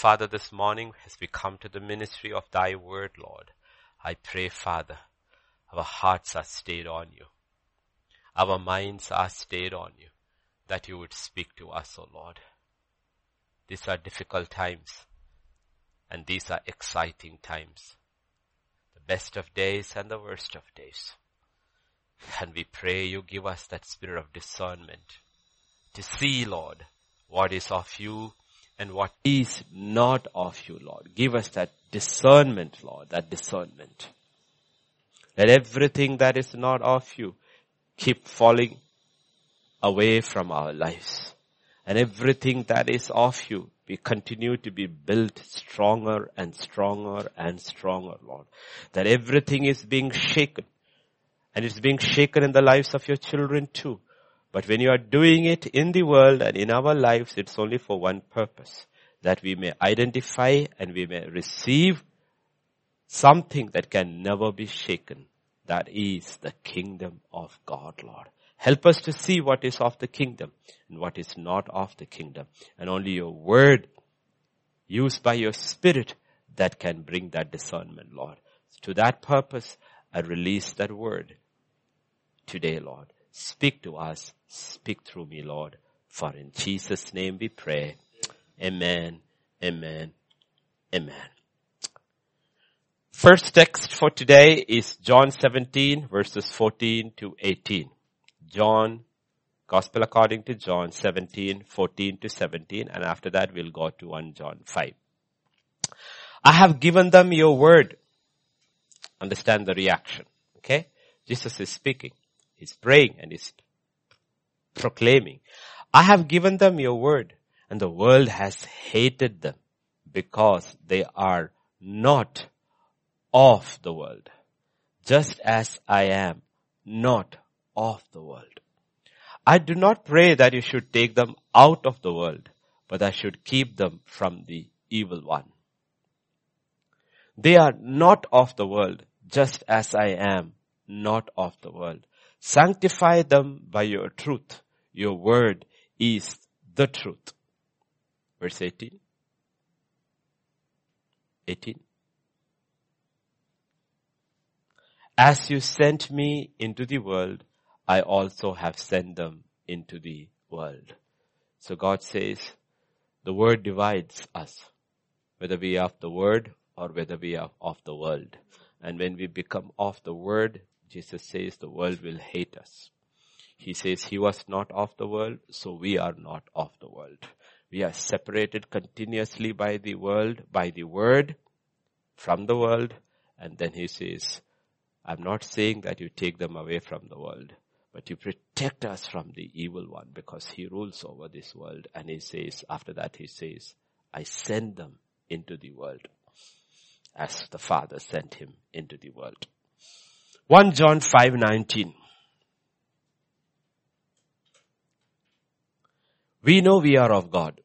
Father, this morning as we come to the ministry of thy word, Lord, I pray, Father, our hearts are stayed on you. Our minds are stayed on you, that you would speak to us, O Lord. These are difficult times, and these are exciting times. The best of days and the worst of days. And we pray you give us that spirit of discernment to see, Lord, what is of you and what is not of you, Lord. Give us that discernment, Lord, that discernment. Let everything that is not of you keep falling away from our lives. And everything that is of you, we continue to be built stronger and stronger and stronger, Lord. That everything is being shaken. And it's being shaken in the lives of your children too. But when you are doing it in the world and in our lives, it's only for one purpose. That we may identify and we may receive something that can never be shaken. That is the kingdom of God, Lord. Help us to see what is of the kingdom and what is not of the kingdom. And only your word used by your spirit that can bring that discernment, Lord. To that purpose, I release that word today, Lord. Speak to us. Speak through me, Lord. For in Jesus' name we pray. Amen. Amen. Amen. First text for today is John 17 verses 14 to 18. John, Gospel according to John 17, 14 to 17, and after that we'll go to 1 John 5. I have given them your word. Understand the reaction. Okay? Jesus is speaking. He's praying and he's proclaiming. I have given them your word and the world has hated them because they are not of the world. Just as I am not of the world. I do not pray that you should take them out of the world, but I should keep them from the evil one. They are not of the world, just as I am not of the world. Sanctify them by your truth. Your word is the truth. Verse 18. 18. As you sent me into the world, I also have sent them into the world. So God says, the word divides us, whether we are of the word or whether we are of the world. And when we become of the word, Jesus says the world will hate us. He says he was not of the world, so we are not of the world. We are separated continuously by the world, by the word, from the world, and then he says, I'm not saying that you take them away from the world, but you protect us from the evil one because he rules over this world. And he says, after that he says, I send them into the world as the Father sent him into the world. 1 John 5:19 We know we are of God.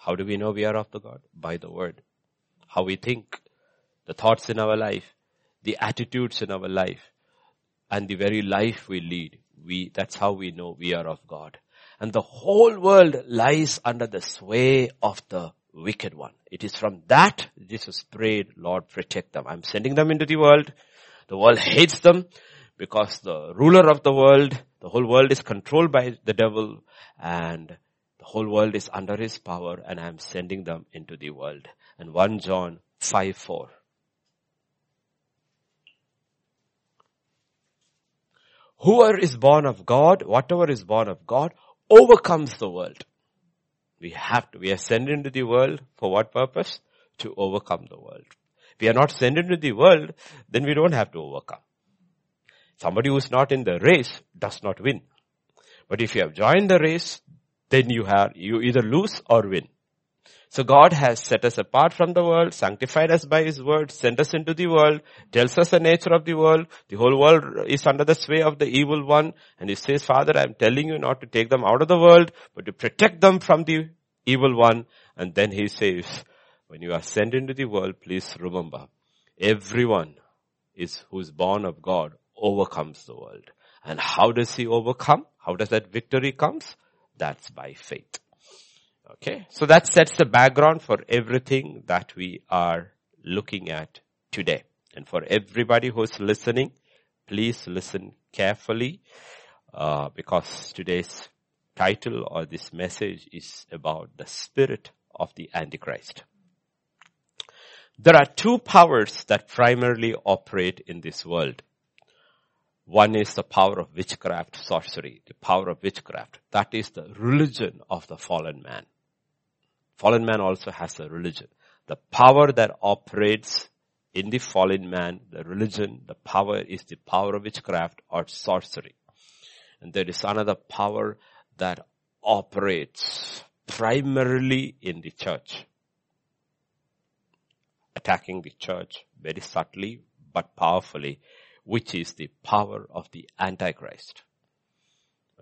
How do we know we are of the God? By the word. How we think, the thoughts in our life, the attitudes in our life, and the very life we lead. We, that's how we know we are of God. And the whole world lies under the sway of the wicked one. It is from that Jesus prayed, Lord, protect them. I'm sending them into the world. The world hates them because the ruler of the world, the whole world is controlled by the devil and the whole world is under his power and I'm sending them into the world. And 1 John 5 4. Whoever is born of God, whatever is born of God, overcomes the world. We have to, we are sent into the world for what purpose? To overcome the world. We are not sent into the world, then we don't have to overcome. Somebody who is not in the race does not win. But if you have joined the race, then you have, you either lose or win. So God has set us apart from the world, sanctified us by His word, sent us into the world, tells us the nature of the world. The whole world is under the sway of the evil one. And He says, Father, I'm telling you not to take them out of the world, but to protect them from the evil one. And then He says, when you are sent into the world, please remember, everyone is who is born of God overcomes the world. And how does he overcome? How does that victory comes? That's by faith. Okay. So that sets the background for everything that we are looking at today. And for everybody who's listening, please listen carefully, uh, because today's title or this message is about the spirit of the Antichrist. There are two powers that primarily operate in this world. One is the power of witchcraft, sorcery, the power of witchcraft. That is the religion of the fallen man. Fallen man also has a religion. The power that operates in the fallen man, the religion, the power is the power of witchcraft or sorcery. And there is another power that operates primarily in the church. Attacking the church very subtly but powerfully, which is the power of the Antichrist.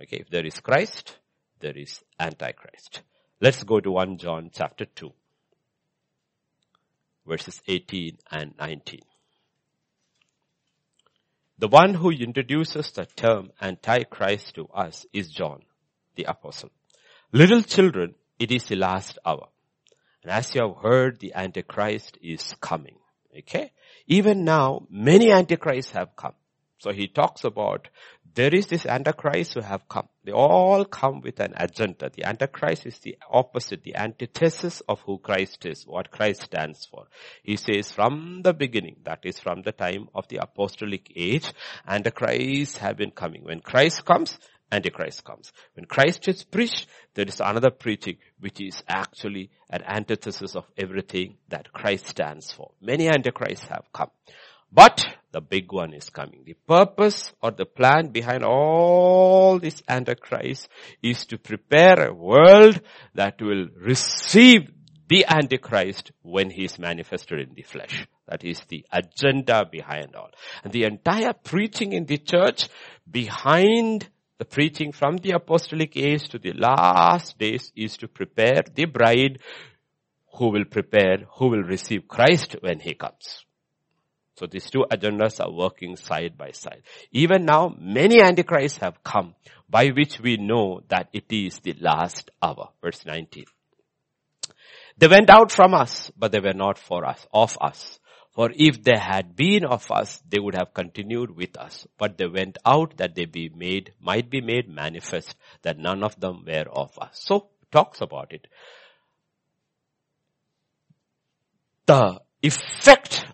Okay, if there is Christ, there is Antichrist. Let's go to 1 John chapter 2, verses 18 and 19. The one who introduces the term Antichrist to us is John, the apostle. Little children, it is the last hour. And as you have heard, the Antichrist is coming. Okay? Even now, many Antichrists have come. So he talks about there is this Antichrist who have come. They all come with an agenda. The Antichrist is the opposite, the antithesis of who Christ is, what Christ stands for. He says from the beginning, that is from the time of the apostolic age, Antichrist have been coming. When Christ comes, Antichrist comes. When Christ is preached, there is another preaching which is actually an antithesis of everything that Christ stands for. Many Antichrists have come. But the big one is coming. The purpose or the plan behind all this Antichrist is to prepare a world that will receive the Antichrist when he is manifested in the flesh. That is the agenda behind all. And the entire preaching in the church behind the preaching from the apostolic age to the last days is to prepare the bride who will prepare, who will receive Christ when he comes. So these two agendas are working side by side. Even now, many antichrists have come by which we know that it is the last hour. Verse 19. They went out from us, but they were not for us, of us. For if they had been of us, they would have continued with us. But they went out that they be made, might be made manifest that none of them were of us. So, talks about it. The effect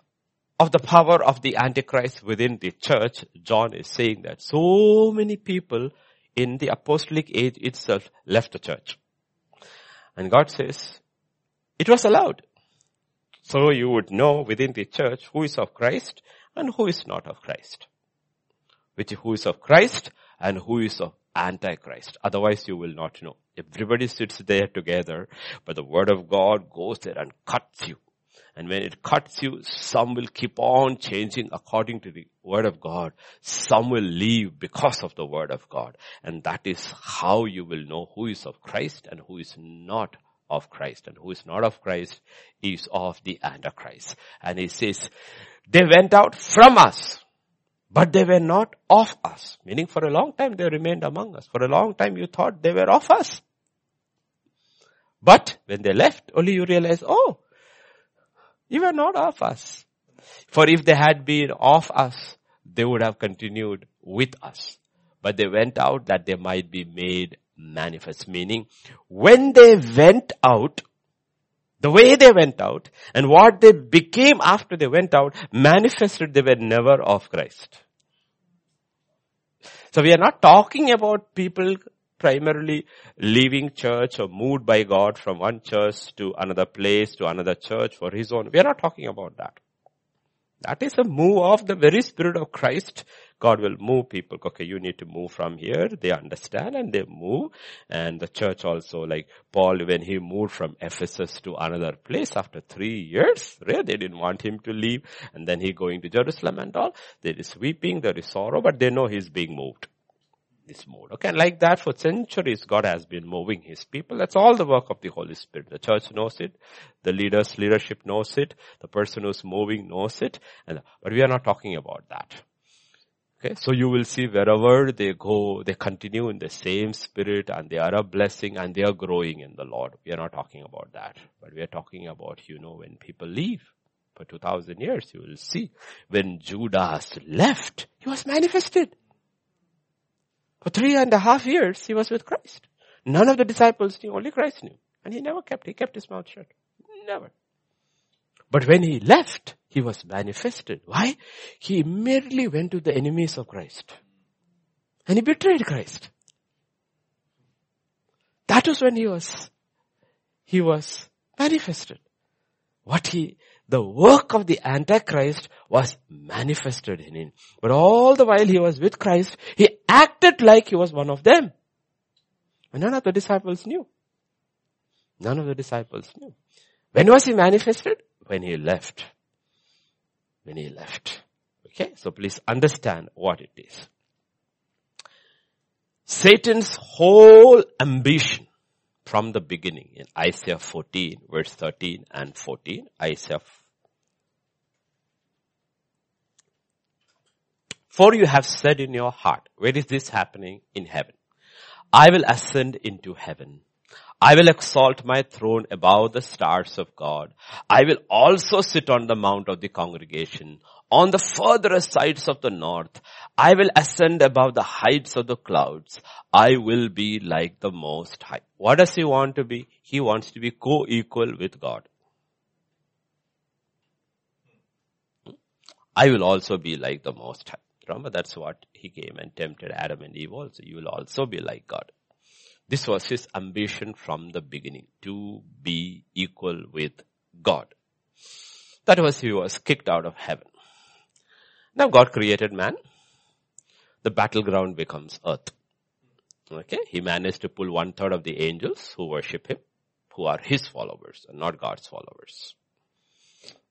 of the power of the Antichrist within the church, John is saying that so many people in the apostolic age itself left the church. And God says, it was allowed. So you would know within the church who is of Christ and who is not of Christ. Which who is of Christ and who is of Antichrist. Otherwise you will not know. Everybody sits there together, but the word of God goes there and cuts you and when it cuts you, some will keep on changing according to the word of God. Some will leave because of the word of God. And that is how you will know who is of Christ and who is not of Christ. And who is not of Christ is of the Antichrist. And he says, they went out from us, but they were not of us. Meaning for a long time they remained among us. For a long time you thought they were of us. But when they left, only you realize, oh, you were not of us. For if they had been of us, they would have continued with us. But they went out that they might be made manifest. Meaning, when they went out, the way they went out and what they became after they went out manifested they were never of Christ. So we are not talking about people primarily leaving church or moved by God from one church to another place to another church for his own. We are not talking about that. That is a move of the very spirit of Christ. God will move people. Okay, you need to move from here. They understand and they move. And the church also, like Paul, when he moved from Ephesus to another place after three years, right? They didn't want him to leave. And then he going to Jerusalem and all. There is weeping, there is sorrow, but they know he's being moved this mode. Okay, and like that for centuries God has been moving His people. That's all the work of the Holy Spirit. The church knows it. The leaders, leadership knows it. The person who's moving knows it. And, but we are not talking about that. Okay, so you will see wherever they go, they continue in the same spirit and they are a blessing and they are growing in the Lord. We are not talking about that, but we are talking about, you know, when people leave for 2000 years, you will see when Judas left, he was manifested. For three and a half years, he was with Christ. None of the disciples knew, only Christ knew. And he never kept, he kept his mouth shut. Never. But when he left, he was manifested. Why? He immediately went to the enemies of Christ. And he betrayed Christ. That was when he was, he was manifested. What he, the work of the Antichrist was manifested in him. But all the while he was with Christ, he acted like he was one of them. And none of the disciples knew. None of the disciples knew. When was he manifested? When he left when he left. Okay, so please understand what it is. Satan's whole ambition from the beginning in Isaiah 14 verse 13 and 14, Isaiah For you have said in your heart, where is this happening? In heaven. I will ascend into heaven. I will exalt my throne above the stars of God. I will also sit on the mount of the congregation on the furthest sides of the north. I will ascend above the heights of the clouds. I will be like the most high. What does he want to be? He wants to be co-equal with God. I will also be like the most high. Remember that's what he came and tempted Adam and Eve also. You will also be like God. This was his ambition from the beginning, to be equal with God. That was he was kicked out of heaven. Now God created man. The battleground becomes earth. Okay, he managed to pull one third of the angels who worship him, who are his followers and not God's followers.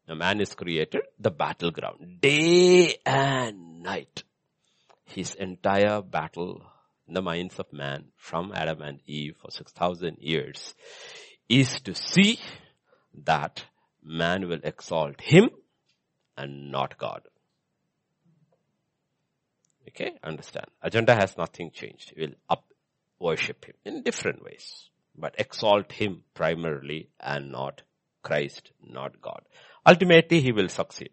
Now man is created, the battleground, day and night. His entire battle in the minds of man from Adam and Eve for 6,000 years is to see that man will exalt him and not God. Okay, understand. Agenda has nothing changed. He will up worship him in different ways, but exalt him primarily and not Christ, not God. Ultimately, he will succeed.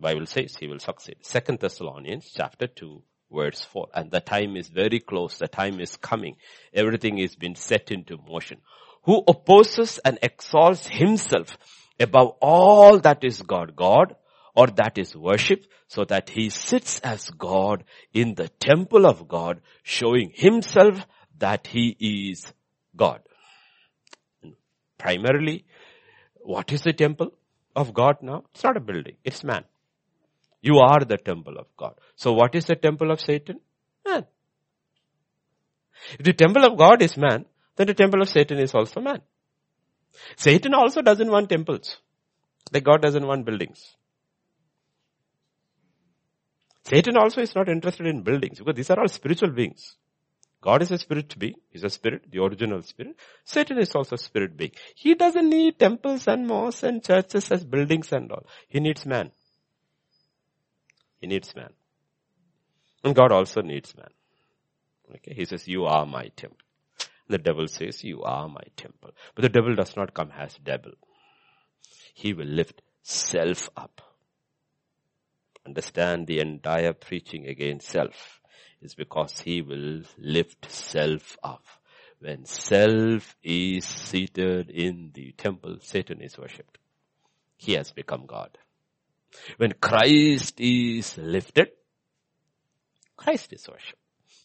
Bible says he will succeed. Second Thessalonians chapter 2 verse 4. And the time is very close. The time is coming. Everything is being set into motion. Who opposes and exalts himself above all that is God, God or that is worship so that he sits as God in the temple of God showing himself that he is God. Primarily, what is the temple of God now? It's not a building, it's man. You are the temple of God. So what is the temple of Satan? Man. If the temple of God is man, then the temple of Satan is also man. Satan also doesn't want temples. Like God doesn't want buildings. Satan also is not interested in buildings because these are all spiritual beings. God is a spirit being. He's a spirit, the original spirit. Satan is also a spirit being. He doesn't need temples and mosques and churches as buildings and all. He needs man. He needs man. And God also needs man. Okay, he says, you are my temple. The devil says, you are my temple. But the devil does not come as devil. He will lift self up. Understand the entire preaching against self is because he will lift self up. When self is seated in the temple, Satan is worshipped. He has become God. When Christ is lifted, Christ is worshipped.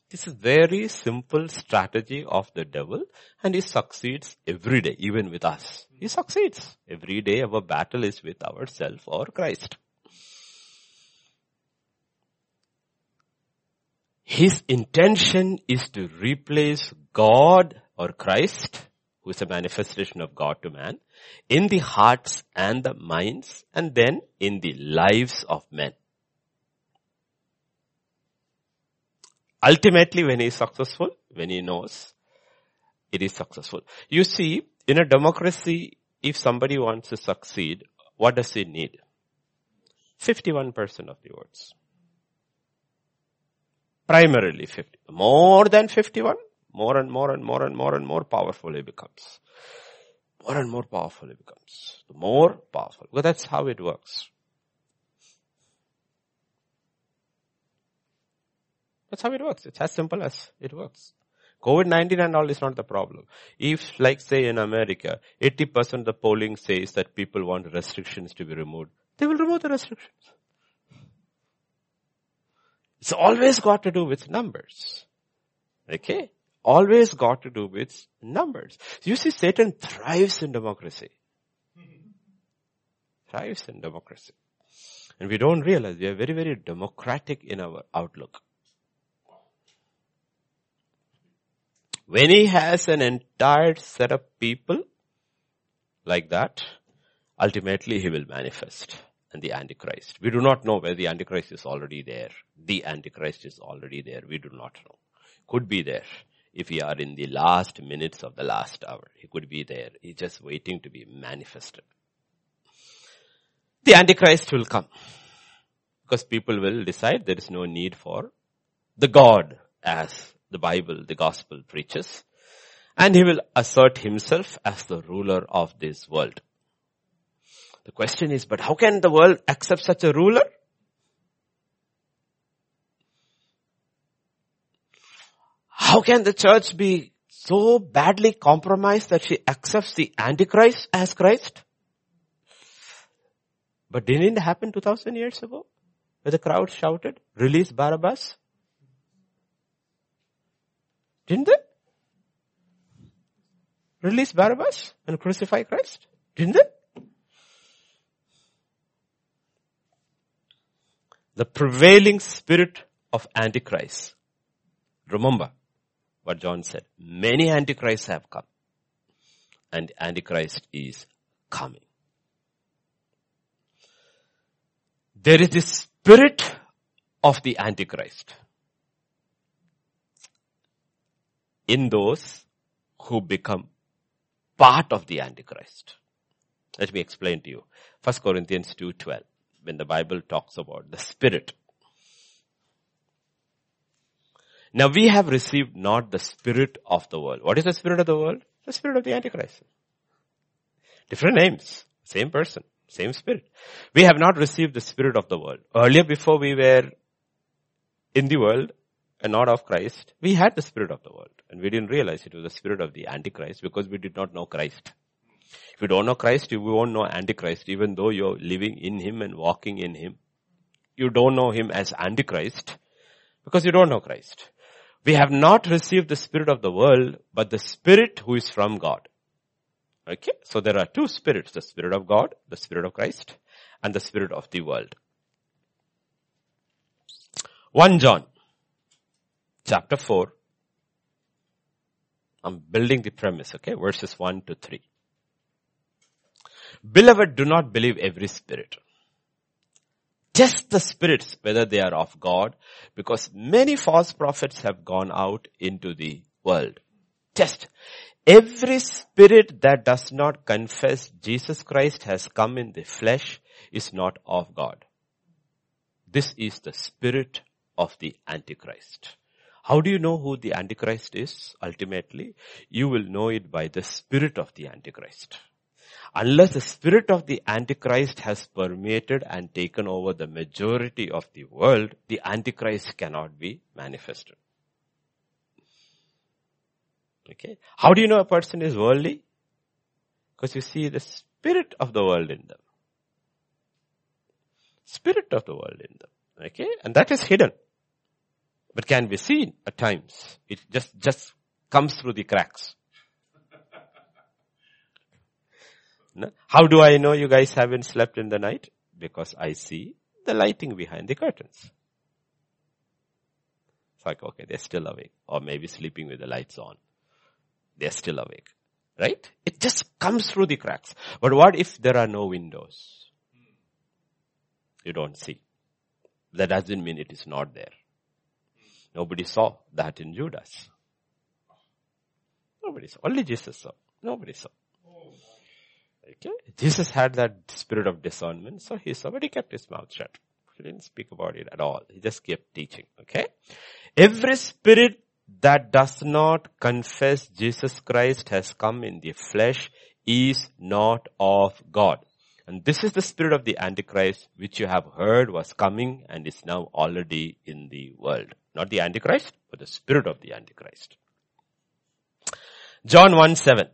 This is very simple strategy of the devil and he succeeds every day, even with us. He succeeds. Every day our battle is with ourself or Christ. His intention is to replace God or Christ, who is a manifestation of God to man, in the hearts and the minds and then in the lives of men. Ultimately, when he is successful, when he knows, it is successful. You see, in a democracy, if somebody wants to succeed, what does he need? 51% of the votes. Primarily 50. More than 51, more and more and more and more and more powerful he becomes. More and more powerful he becomes. The more powerful. Because that's how it works. That's how it works. It's as simple as it works. COVID-19 and all is not the problem. If, like say in America, 80% of the polling says that people want restrictions to be removed, they will remove the restrictions. It's always got to do with numbers. Okay? Always got to do with numbers. You see, Satan thrives in democracy. thrives in democracy. And we don't realize we are very, very democratic in our outlook. When he has an entire set of people like that, ultimately he will manifest and the Antichrist. We do not know where the Antichrist is already there. The Antichrist is already there. We do not know. Could be there. If we are in the last minutes of the last hour, he could be there. He's just waiting to be manifested. The Antichrist will come. Because people will decide there is no need for the God as the Bible, the gospel preaches. And he will assert himself as the ruler of this world. The question is, but how can the world accept such a ruler? How can the church be so badly compromised that she accepts the Antichrist as Christ? But didn't it happen 2000 years ago? Where the crowd shouted, release Barabbas? Didn't they? Release Barabbas and crucify Christ? Didn't they? the prevailing spirit of Antichrist. Remember what John said. Many Antichrists have come. And Antichrist is coming. There is the spirit of the Antichrist in those who become part of the Antichrist. Let me explain to you. 1 Corinthians 2.12 when the Bible talks about the Spirit. Now we have received not the Spirit of the world. What is the Spirit of the world? The Spirit of the Antichrist. Different names, same person, same Spirit. We have not received the Spirit of the world. Earlier before we were in the world and not of Christ, we had the Spirit of the world. And we didn't realize it was the Spirit of the Antichrist because we did not know Christ. If you don't know Christ, you won't know Antichrist, even though you're living in Him and walking in Him. You don't know Him as Antichrist because you don't know Christ. We have not received the Spirit of the world, but the Spirit who is from God. Okay? So there are two spirits, the Spirit of God, the Spirit of Christ, and the Spirit of the world. 1 John, chapter 4. I'm building the premise, okay? Verses 1 to 3. Beloved, do not believe every spirit. Test the spirits whether they are of God because many false prophets have gone out into the world. Test. Every spirit that does not confess Jesus Christ has come in the flesh is not of God. This is the spirit of the Antichrist. How do you know who the Antichrist is ultimately? You will know it by the spirit of the Antichrist unless the spirit of the Antichrist has permeated and taken over the majority of the world, the Antichrist cannot be manifested. Okay. How do you know a person is worldly? Because you see the spirit of the world in them. Spirit of the world in them. Okay. And that is hidden. But can be seen at times. It just, just comes through the cracks. No? How do I know you guys haven't slept in the night? Because I see the lighting behind the curtains. It's like, okay, they're still awake. Or maybe sleeping with the lights on. They're still awake. Right? It just comes through the cracks. But what if there are no windows? You don't see. That doesn't mean it is not there. Nobody saw that in Judas. Nobody saw. Only Jesus saw. Nobody saw. Okay. Jesus had that spirit of discernment, so he saw, he kept his mouth shut. He didn't speak about it at all. He just kept teaching. Okay. Every spirit that does not confess Jesus Christ has come in the flesh is not of God. And this is the spirit of the Antichrist, which you have heard was coming and is now already in the world. Not the Antichrist, but the spirit of the Antichrist. John 1 7.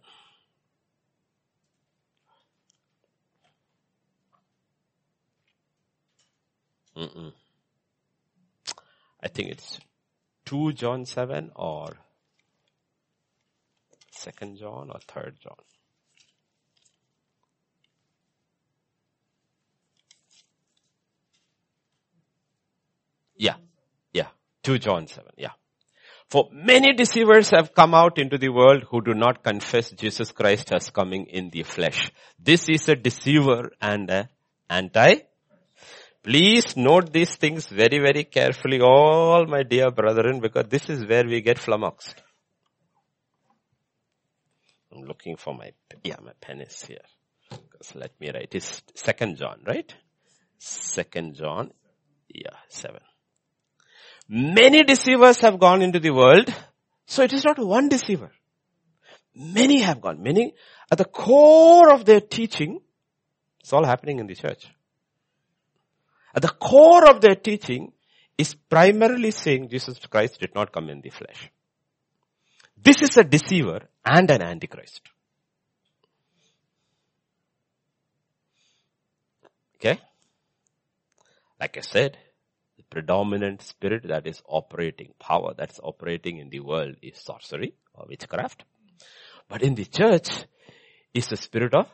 Mm-mm. I think it's 2 John 7 or 2nd John or 3rd John. Yeah. Yeah. 2 John 7. Yeah. For many deceivers have come out into the world who do not confess Jesus Christ as coming in the flesh. This is a deceiver and a anti. Please note these things very, very carefully, all my dear brethren, because this is where we get flummoxed. I'm looking for my, yeah, my pen is here. Because let me write. It's second John, right? Second John, yeah, seven. Many deceivers have gone into the world. So it is not one deceiver. Many have gone. Many, at the core of their teaching, it's all happening in the church. At the core of their teaching is primarily saying Jesus Christ did not come in the flesh. This is a deceiver and an antichrist. Okay? Like I said, the predominant spirit that is operating, power that's operating in the world is sorcery or witchcraft. But in the church is the spirit of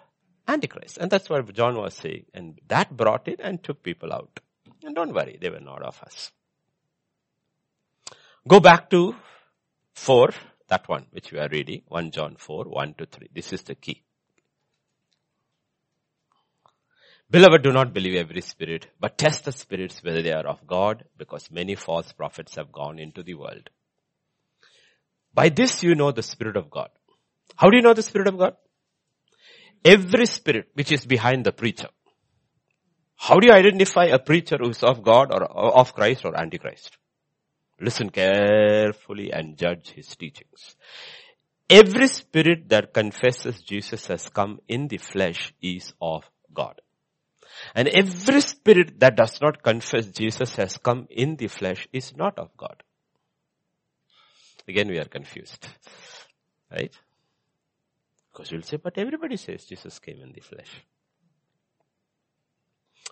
Antichrist. And that's what John was saying. And that brought it and took people out. And don't worry, they were not of us. Go back to 4, that one which we are reading, 1 John 4, 1 to 3. This is the key. Beloved, do not believe every spirit, but test the spirits whether they are of God, because many false prophets have gone into the world. By this you know the Spirit of God. How do you know the Spirit of God? Every spirit which is behind the preacher. How do you identify a preacher who is of God or of Christ or Antichrist? Listen carefully and judge his teachings. Every spirit that confesses Jesus has come in the flesh is of God. And every spirit that does not confess Jesus has come in the flesh is not of God. Again, we are confused. Right? Because you'll say, but everybody says Jesus came in the flesh.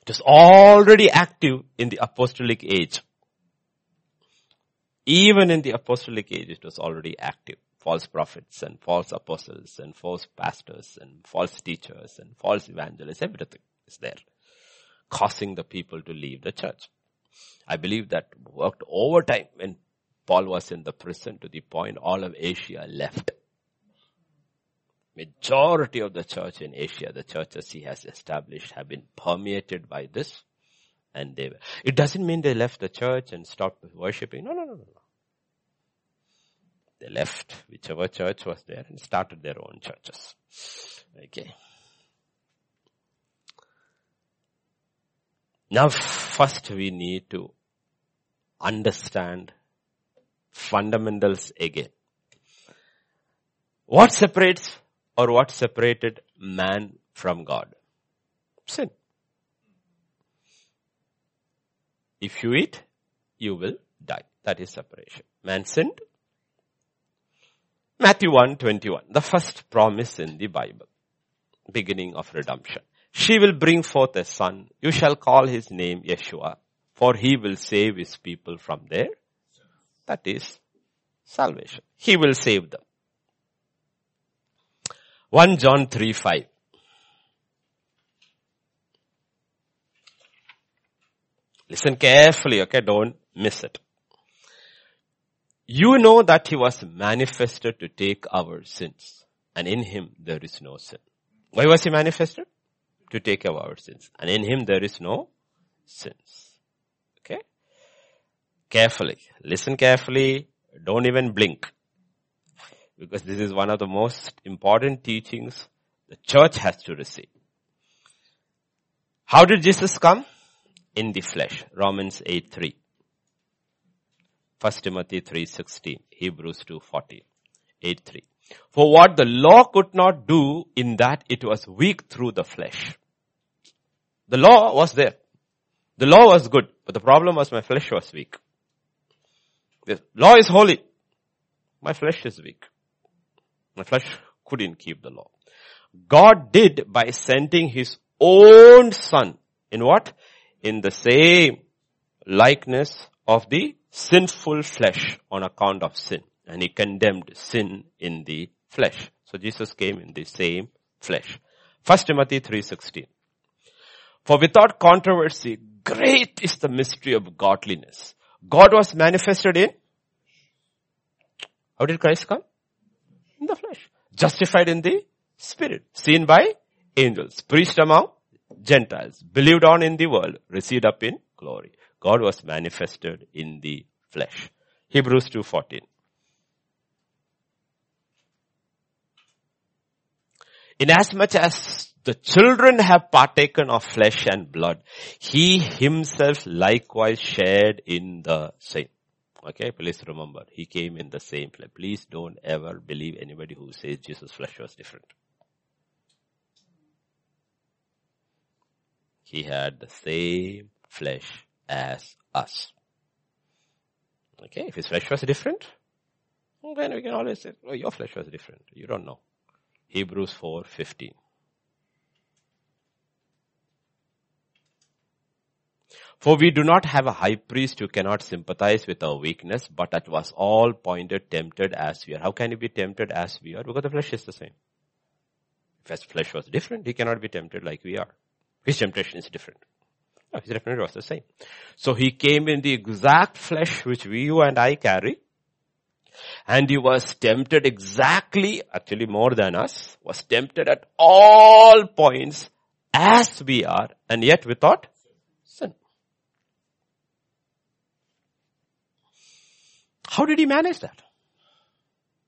It was already active in the apostolic age. Even in the apostolic age, it was already active. False prophets and false apostles and false pastors and false teachers and false evangelists, everything is there causing the people to leave the church. I believe that worked overtime when Paul was in the prison to the point all of Asia left. Majority of the church in Asia, the churches he has established have been permeated by this and they, it doesn't mean they left the church and stopped worshipping. No, no, no, no, no. They left whichever church was there and started their own churches. Okay. Now first we need to understand fundamentals again. What separates or what separated man from God? Sin. If you eat, you will die. That is separation. Man sinned. Matthew 1, 21. The first promise in the Bible. Beginning of redemption. She will bring forth a son. You shall call his name Yeshua, for he will save his people from their, that is, salvation. He will save them. 1 John 3 5. Listen carefully, okay? Don't miss it. You know that he was manifested to take our sins, and in him there is no sin. Why was he manifested? to take our sins. And in him there is no sins. Okay? Carefully. Listen carefully. Don't even blink. Because this is one of the most important teachings the church has to receive. How did Jesus come? in the flesh. Romans 8 3. 1 Timothy 3.16, Hebrews 2.14, 8 3. For what the law could not do in that it was weak through the flesh. The law was there. The law was good, but the problem was my flesh was weak. The law is holy. My flesh is weak. My flesh couldn't keep the law. God did by sending his own son in what? In the same likeness of the sinful flesh on account of sin. And he condemned sin in the flesh. So Jesus came in the same flesh. 1 Timothy 3.16. For without controversy, great is the mystery of godliness. God was manifested in? How did Christ come? In the flesh. Justified in the spirit. Seen by angels. Preached among Gentiles. Believed on in the world. Received up in glory. God was manifested in the flesh. Hebrews 2.14. Inasmuch as the children have partaken of flesh and blood, he himself likewise shared in the same. Okay, please remember, he came in the same flesh. Please don't ever believe anybody who says Jesus' flesh was different. He had the same flesh as us. Okay, if his flesh was different, then we can always say, oh, your flesh was different. You don't know. Hebrews 4:15. For we do not have a high priest who cannot sympathize with our weakness, but that was all pointed, tempted as we are. How can he be tempted as we are? Because the flesh is the same. If his flesh was different, he cannot be tempted like we are. His temptation is different. No, his temptation was the same. So he came in the exact flesh which we, you and I carry. And he was tempted exactly, actually more than us, was tempted at all points as we are, and yet without sin. How did he manage that?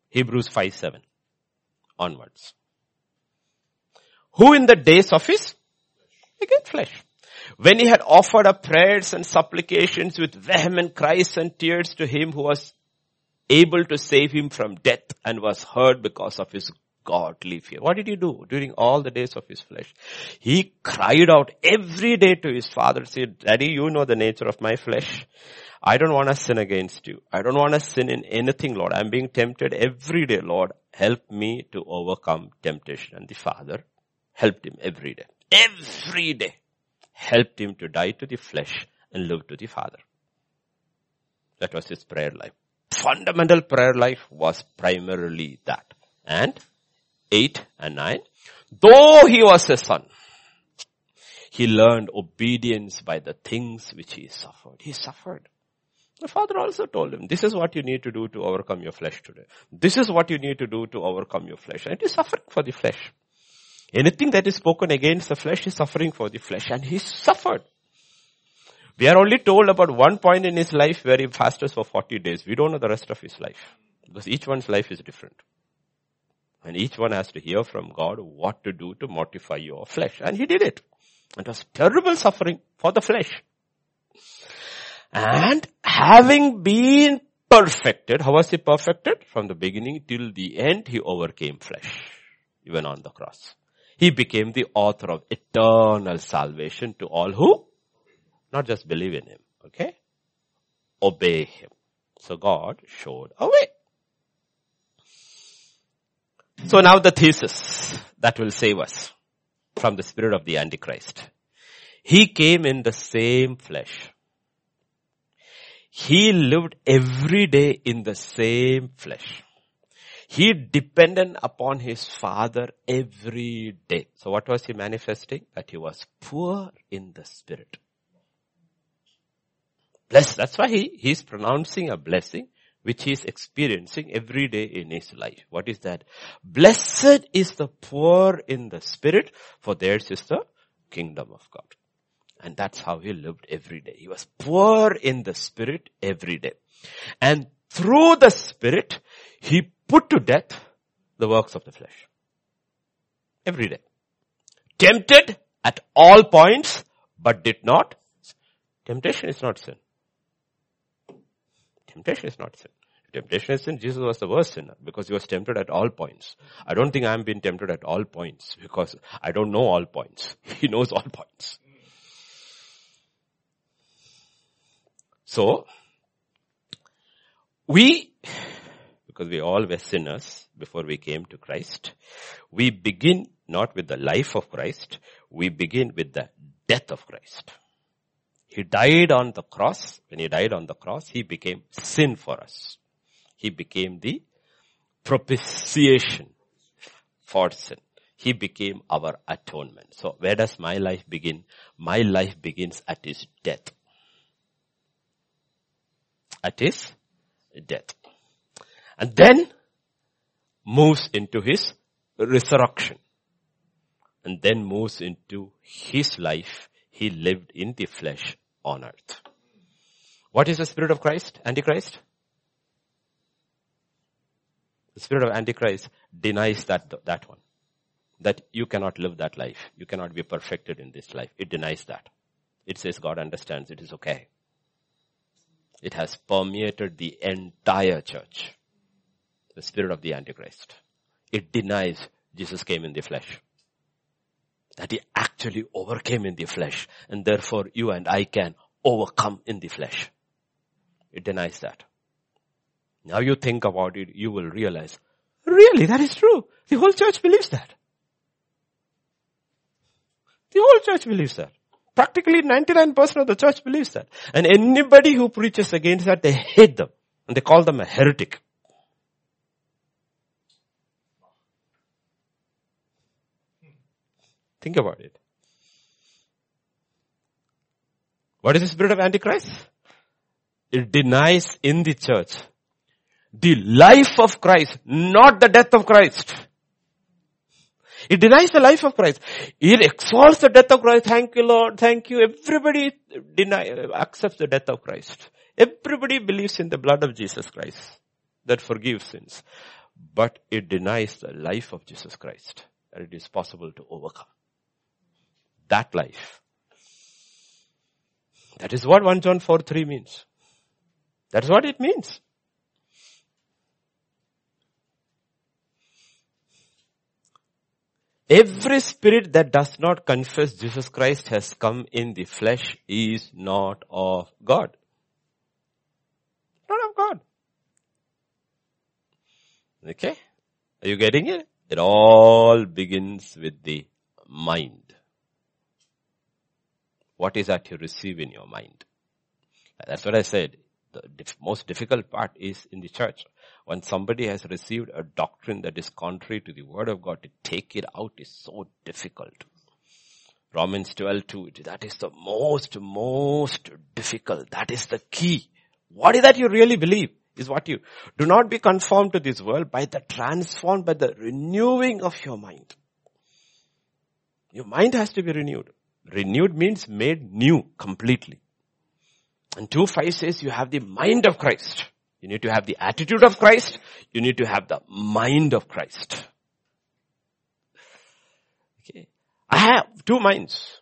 Hebrews 5 7 onwards. Who in the days of his again flesh. When he had offered up prayers and supplications with vehement cries and tears to him who was able to save him from death and was heard because of his godly fear. What did he do during all the days of his flesh? He cried out every day to his father, said, Daddy, you know the nature of my flesh. I don't want to sin against you. I don't want to sin in anything, Lord. I'm being tempted every day, Lord. Help me to overcome temptation. And the father helped him every day. Every day. Helped him to die to the flesh and live to the father. That was his prayer life fundamental prayer life was primarily that. And 8 and 9. Though he was a son, he learned obedience by the things which he suffered. He suffered. The father also told him, this is what you need to do to overcome your flesh today. This is what you need to do to overcome your flesh. And he's suffering for the flesh. Anything that is spoken against the flesh is suffering for the flesh. And he suffered. We are only told about one point in his life where he fasted for 40 days. We don't know the rest of his life. Because each one's life is different. And each one has to hear from God what to do to mortify your flesh. And he did it. It was terrible suffering for the flesh. And having been perfected, how was he perfected? From the beginning till the end, he overcame flesh. Even on the cross. He became the author of eternal salvation to all who not just believe in him. Okay? Obey him. So God showed a way. So now the thesis that will save us from the spirit of the Antichrist. He came in the same flesh. He lived every day in the same flesh. He depended upon his father every day. So what was he manifesting? That he was poor in the spirit. Blessed. That's why he, he's pronouncing a blessing which he is experiencing every day in his life. What is that? Blessed is the poor in the spirit, for theirs is the kingdom of God. And that's how he lived every day. He was poor in the spirit every day. And through the spirit, he put to death the works of the flesh. Every day. Tempted at all points, but did not Temptation is not sin. Temptation is not sin. Temptation is sin. Jesus was the worst sinner because he was tempted at all points. I don't think I'm being tempted at all points because I don't know all points. He knows all points. So, we, because we all were sinners before we came to Christ, we begin not with the life of Christ, we begin with the death of Christ. He died on the cross. When he died on the cross, he became sin for us. He became the propitiation for sin. He became our atonement. So where does my life begin? My life begins at his death. At his death. And then moves into his resurrection. And then moves into his life he lived in the flesh on earth. What is the spirit of Christ? Antichrist? The spirit of Antichrist denies that, that one. That you cannot live that life. You cannot be perfected in this life. It denies that. It says God understands it is okay. It has permeated the entire church. The spirit of the Antichrist. It denies Jesus came in the flesh. That he actually overcame in the flesh and therefore you and I can overcome in the flesh. It denies that. Now you think about it, you will realize, really, that is true. The whole church believes that. The whole church believes that. Practically 99% of the church believes that. And anybody who preaches against that, they hate them. And they call them a heretic. Think about it. What is the spirit of Antichrist? It denies in the church the life of Christ, not the death of Christ. It denies the life of Christ. It exalts the death of Christ. Thank you, Lord. Thank you. Everybody deny, accepts the death of Christ. Everybody believes in the blood of Jesus Christ that forgives sins. But it denies the life of Jesus Christ. That it is possible to overcome. That life. That is what 1 John 4 3 means. That's what it means. Every spirit that does not confess Jesus Christ has come in the flesh is not of God. Not of God. Okay? Are you getting it? It all begins with the mind. What is that you receive in your mind? That's what I said. The most difficult part is in the church. When somebody has received a doctrine that is contrary to the word of God, to take it out is so difficult. Romans 12, 2, that is the most, most difficult. That is the key. What is that you really believe? Is what you, do not be conformed to this world by the transformed, by the renewing of your mind. Your mind has to be renewed. Renewed means made new completely. And 2 5 says you have the mind of Christ. You need to have the attitude of Christ. You need to have the mind of Christ. Okay. I have two minds.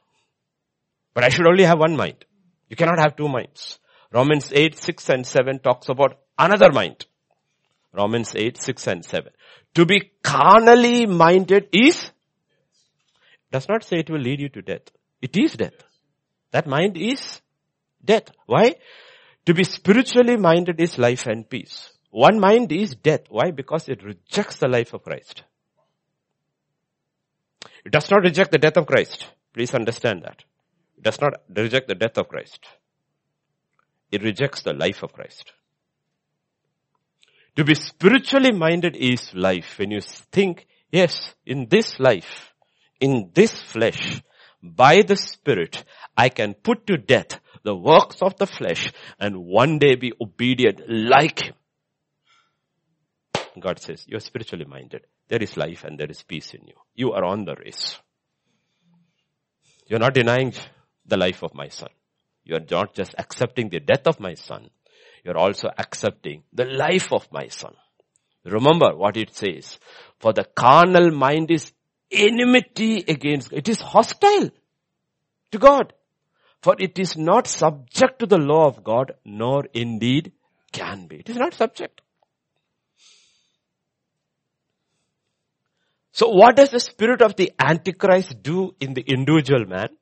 But I should only have one mind. You cannot have two minds. Romans 8, 6 and 7 talks about another mind. Romans 8, 6 and 7. To be carnally minded is, does not say it will lead you to death. It is death. That mind is death. Why? To be spiritually minded is life and peace. One mind is death. Why? Because it rejects the life of Christ. It does not reject the death of Christ. Please understand that. It does not reject the death of Christ. It rejects the life of Christ. To be spiritually minded is life. When you think, yes, in this life, in this flesh, by the Spirit, I can put to death the works of the flesh and one day be obedient like him. God says, you're spiritually minded. There is life and there is peace in you. You are on the race. You're not denying the life of my son. You're not just accepting the death of my son. You're also accepting the life of my son. Remember what it says. For the carnal mind is enmity against, it is hostile to God. For it is not subject to the law of God, nor indeed can be. It is not subject. So what does the spirit of the Antichrist do in the individual man?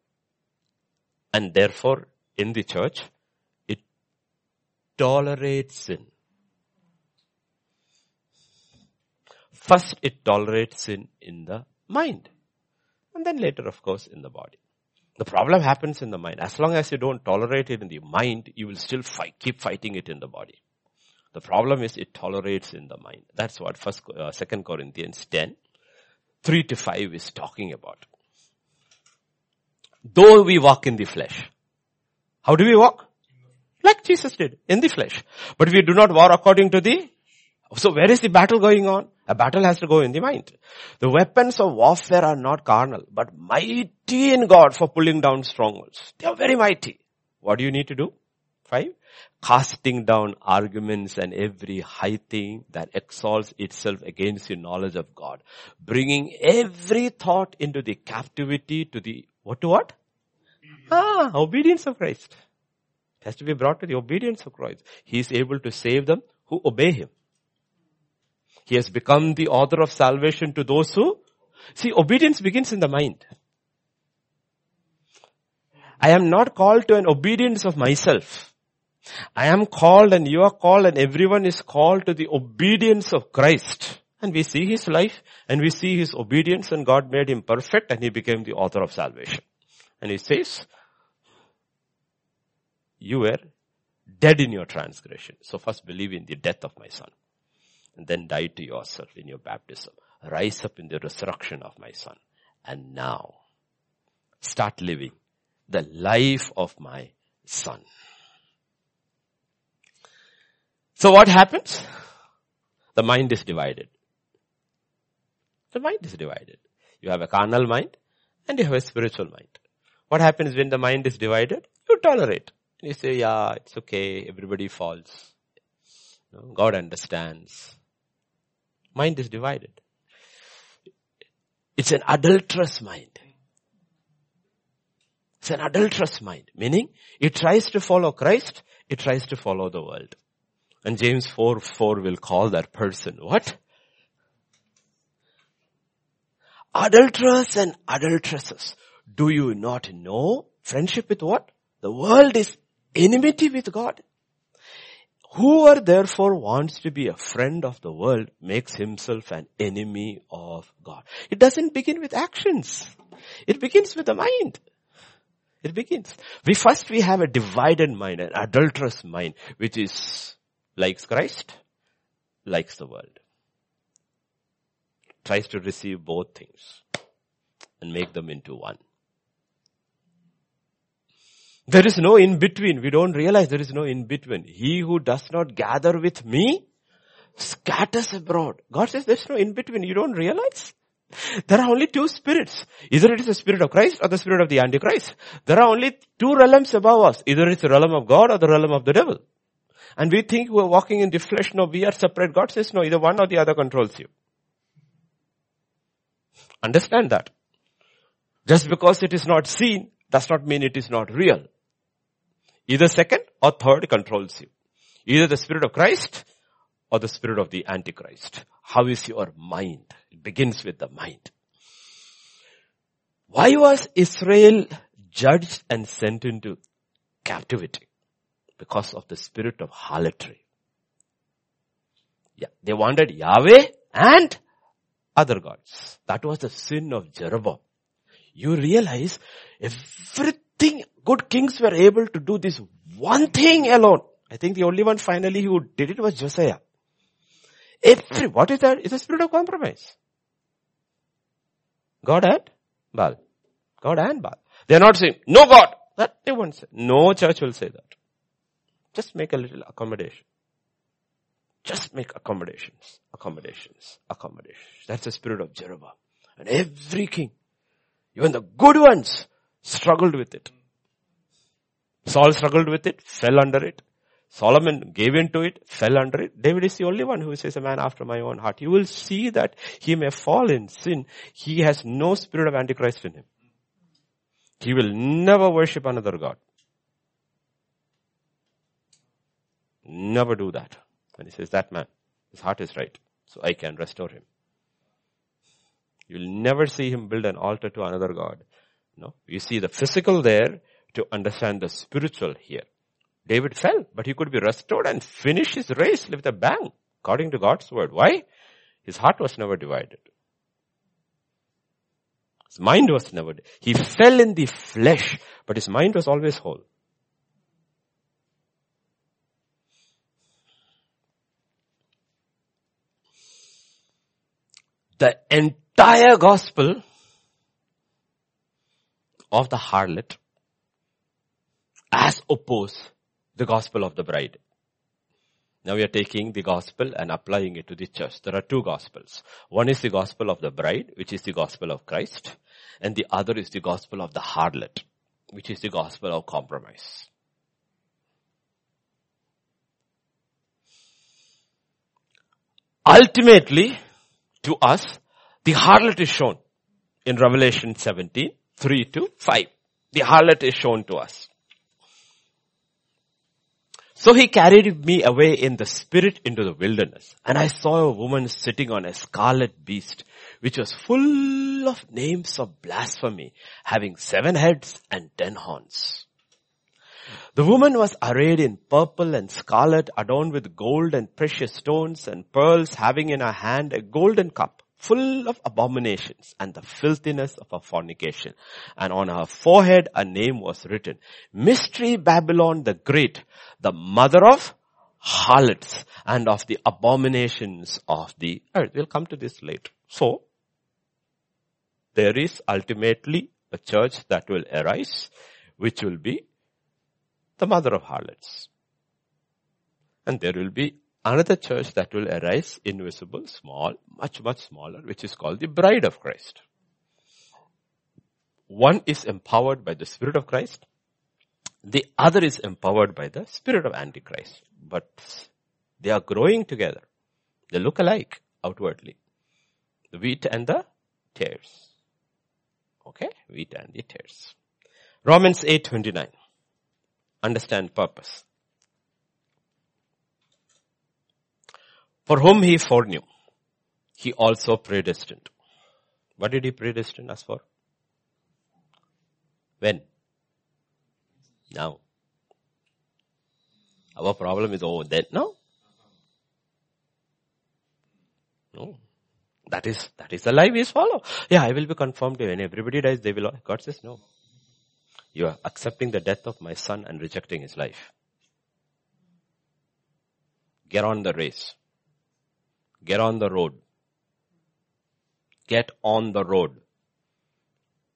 And therefore in the church, it tolerates sin. First it tolerates sin in the mind. And then later of course in the body. The problem happens in the mind. As long as you don't tolerate it in the mind, you will still fight, keep fighting it in the body. The problem is it tolerates in the mind. That's what first, uh, second Corinthians 10, 3 to 5 is talking about. Though we walk in the flesh. How do we walk? Like Jesus did, in the flesh. But we do not war according to the, so where is the battle going on? A battle has to go in the mind. The weapons of warfare are not carnal, but mighty in God for pulling down strongholds. They are very mighty. What do you need to do? Five. Casting down arguments and every high thing that exalts itself against the knowledge of God. Bringing every thought into the captivity to the, what to what? Ah, obedience of Christ. It has to be brought to the obedience of Christ. He is able to save them who obey Him. He has become the author of salvation to those who, see, obedience begins in the mind. I am not called to an obedience of myself. I am called and you are called and everyone is called to the obedience of Christ. And we see his life and we see his obedience and God made him perfect and he became the author of salvation. And he says, you were dead in your transgression. So first believe in the death of my son and then die to yourself in your baptism. Rise up in the resurrection of my son. And now start living the life of my son. So what happens? The mind is divided. The mind is divided. You have a carnal mind and you have a spiritual mind. What happens when the mind is divided? You tolerate. You say, yeah, it's okay. Everybody falls. God understands. Mind is divided. It's an adulterous mind. It's an adulterous mind, meaning it tries to follow Christ, it tries to follow the world. And James 4, 4 will call that person what? Adulterers and adulteresses. Do you not know friendship with what? The world is enmity with God. Whoever therefore wants to be a friend of the world makes himself an enemy of God. It doesn't begin with actions. It begins with the mind. It begins. We first we have a divided mind, an adulterous mind, which is likes Christ, likes the world. Tries to receive both things and make them into one. There is no in between. We don't realize there is no in between. He who does not gather with me scatters abroad. God says there's no in between. You don't realize? There are only two spirits. Either it is the spirit of Christ or the spirit of the Antichrist. There are only two realms above us. Either it's the realm of God or the realm of the devil. And we think we're walking in the flesh. No, we are separate. God says no, either one or the other controls you. Understand that. Just because it is not seen does not mean it is not real. Either second or third controls you. Either the Spirit of Christ or the Spirit of the Antichrist. How is your mind? It begins with the mind. Why was Israel judged and sent into captivity? Because of the spirit of harlotry. Yeah, they wanted Yahweh and other gods. That was the sin of Jeroboam. You realize everything good kings were able to do this one thing alone. I think the only one finally who did it was Josiah. Every, what is that? It's a spirit of compromise. God and Baal. God and Baal. They're not saying, no God. That they won't say. No church will say that. Just make a little accommodation. Just make accommodations, accommodations, accommodations. That's the spirit of Jeroboam. And every king, even the good ones, struggled with it. Saul struggled with it, fell under it. Solomon gave in to it, fell under it. David is the only one who says a man after my own heart. You will see that he may fall in sin. He has no spirit of antichrist in him. He will never worship another God. Never do that. And he says, that man, his heart is right, so I can restore him. You'll never see him build an altar to another God. No, you see the physical there to understand the spiritual here. David fell, but he could be restored and finish his race with a bang, according to God's word. Why? His heart was never divided. His mind was never, he fell in the flesh, but his mind was always whole. The entire gospel of the harlot as opposed the gospel of the bride. Now we are taking the gospel and applying it to the church. There are two gospels. One is the gospel of the bride, which is the gospel of Christ, and the other is the gospel of the harlot, which is the gospel of compromise. Ultimately, to us, the harlot is shown in Revelation 17, 3 to 5. The harlot is shown to us. So he carried me away in the spirit into the wilderness and I saw a woman sitting on a scarlet beast which was full of names of blasphemy having seven heads and ten horns. The woman was arrayed in purple and scarlet adorned with gold and precious stones and pearls having in her hand a golden cup full of abominations and the filthiness of her fornication. And on her forehead a name was written, Mystery Babylon the Great, the mother of harlots and of the abominations of the earth. We'll come to this later. So, there is ultimately a church that will arise, which will be the mother of harlots. And there will be another church that will arise, invisible, small, much, much smaller, which is called the bride of Christ. One is empowered by the Spirit of Christ. The other is empowered by the Spirit of Antichrist. But they are growing together. They look alike outwardly. The wheat and the tares. Okay? Wheat and the tares. Romans 8.29. Understand purpose. For whom he foreknew, he also predestined. What did he predestine us for? When? Now. Our problem is over then, no? No. That is, that is the life we follow. Yeah, I will be confirmed when everybody dies, they will, God says no. You are accepting the death of my son and rejecting his life. Get on the race. Get on the road. Get on the road.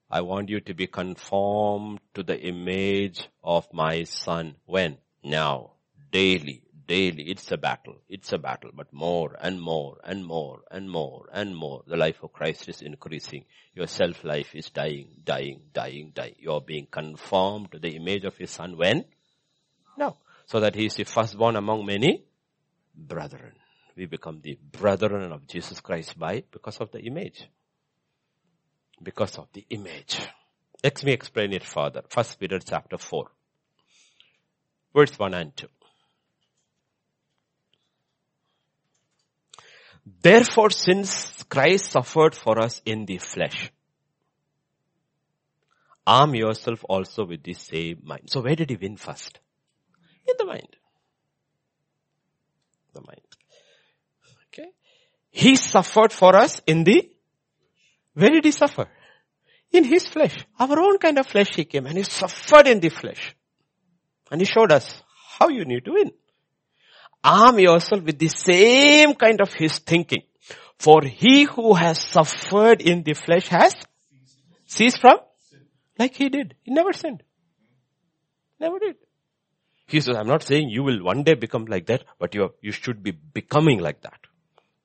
I want you to be conformed to the image of my son. When? Now. Daily. Daily. It's a battle. It's a battle. But more and more and more and more and more. The life of Christ is increasing. Your self life is dying, dying, dying, dying. You are being conformed to the image of his son. When? Now. So that he is the firstborn among many brethren we become the brethren of Jesus Christ by, because of the image. Because of the image. Let me explain it further. First Peter chapter 4. Verse 1 and 2. Therefore since Christ suffered for us in the flesh, arm yourself also with the same mind. So where did he win first? In the mind. The mind. He suffered for us in the, where did he suffer? In his flesh. Our own kind of flesh he came and he suffered in the flesh. And he showed us how you need to win. Arm yourself with the same kind of his thinking. For he who has suffered in the flesh has ceased from like he did. He never sinned. Never did. He says, I'm not saying you will one day become like that, but you, you should be becoming like that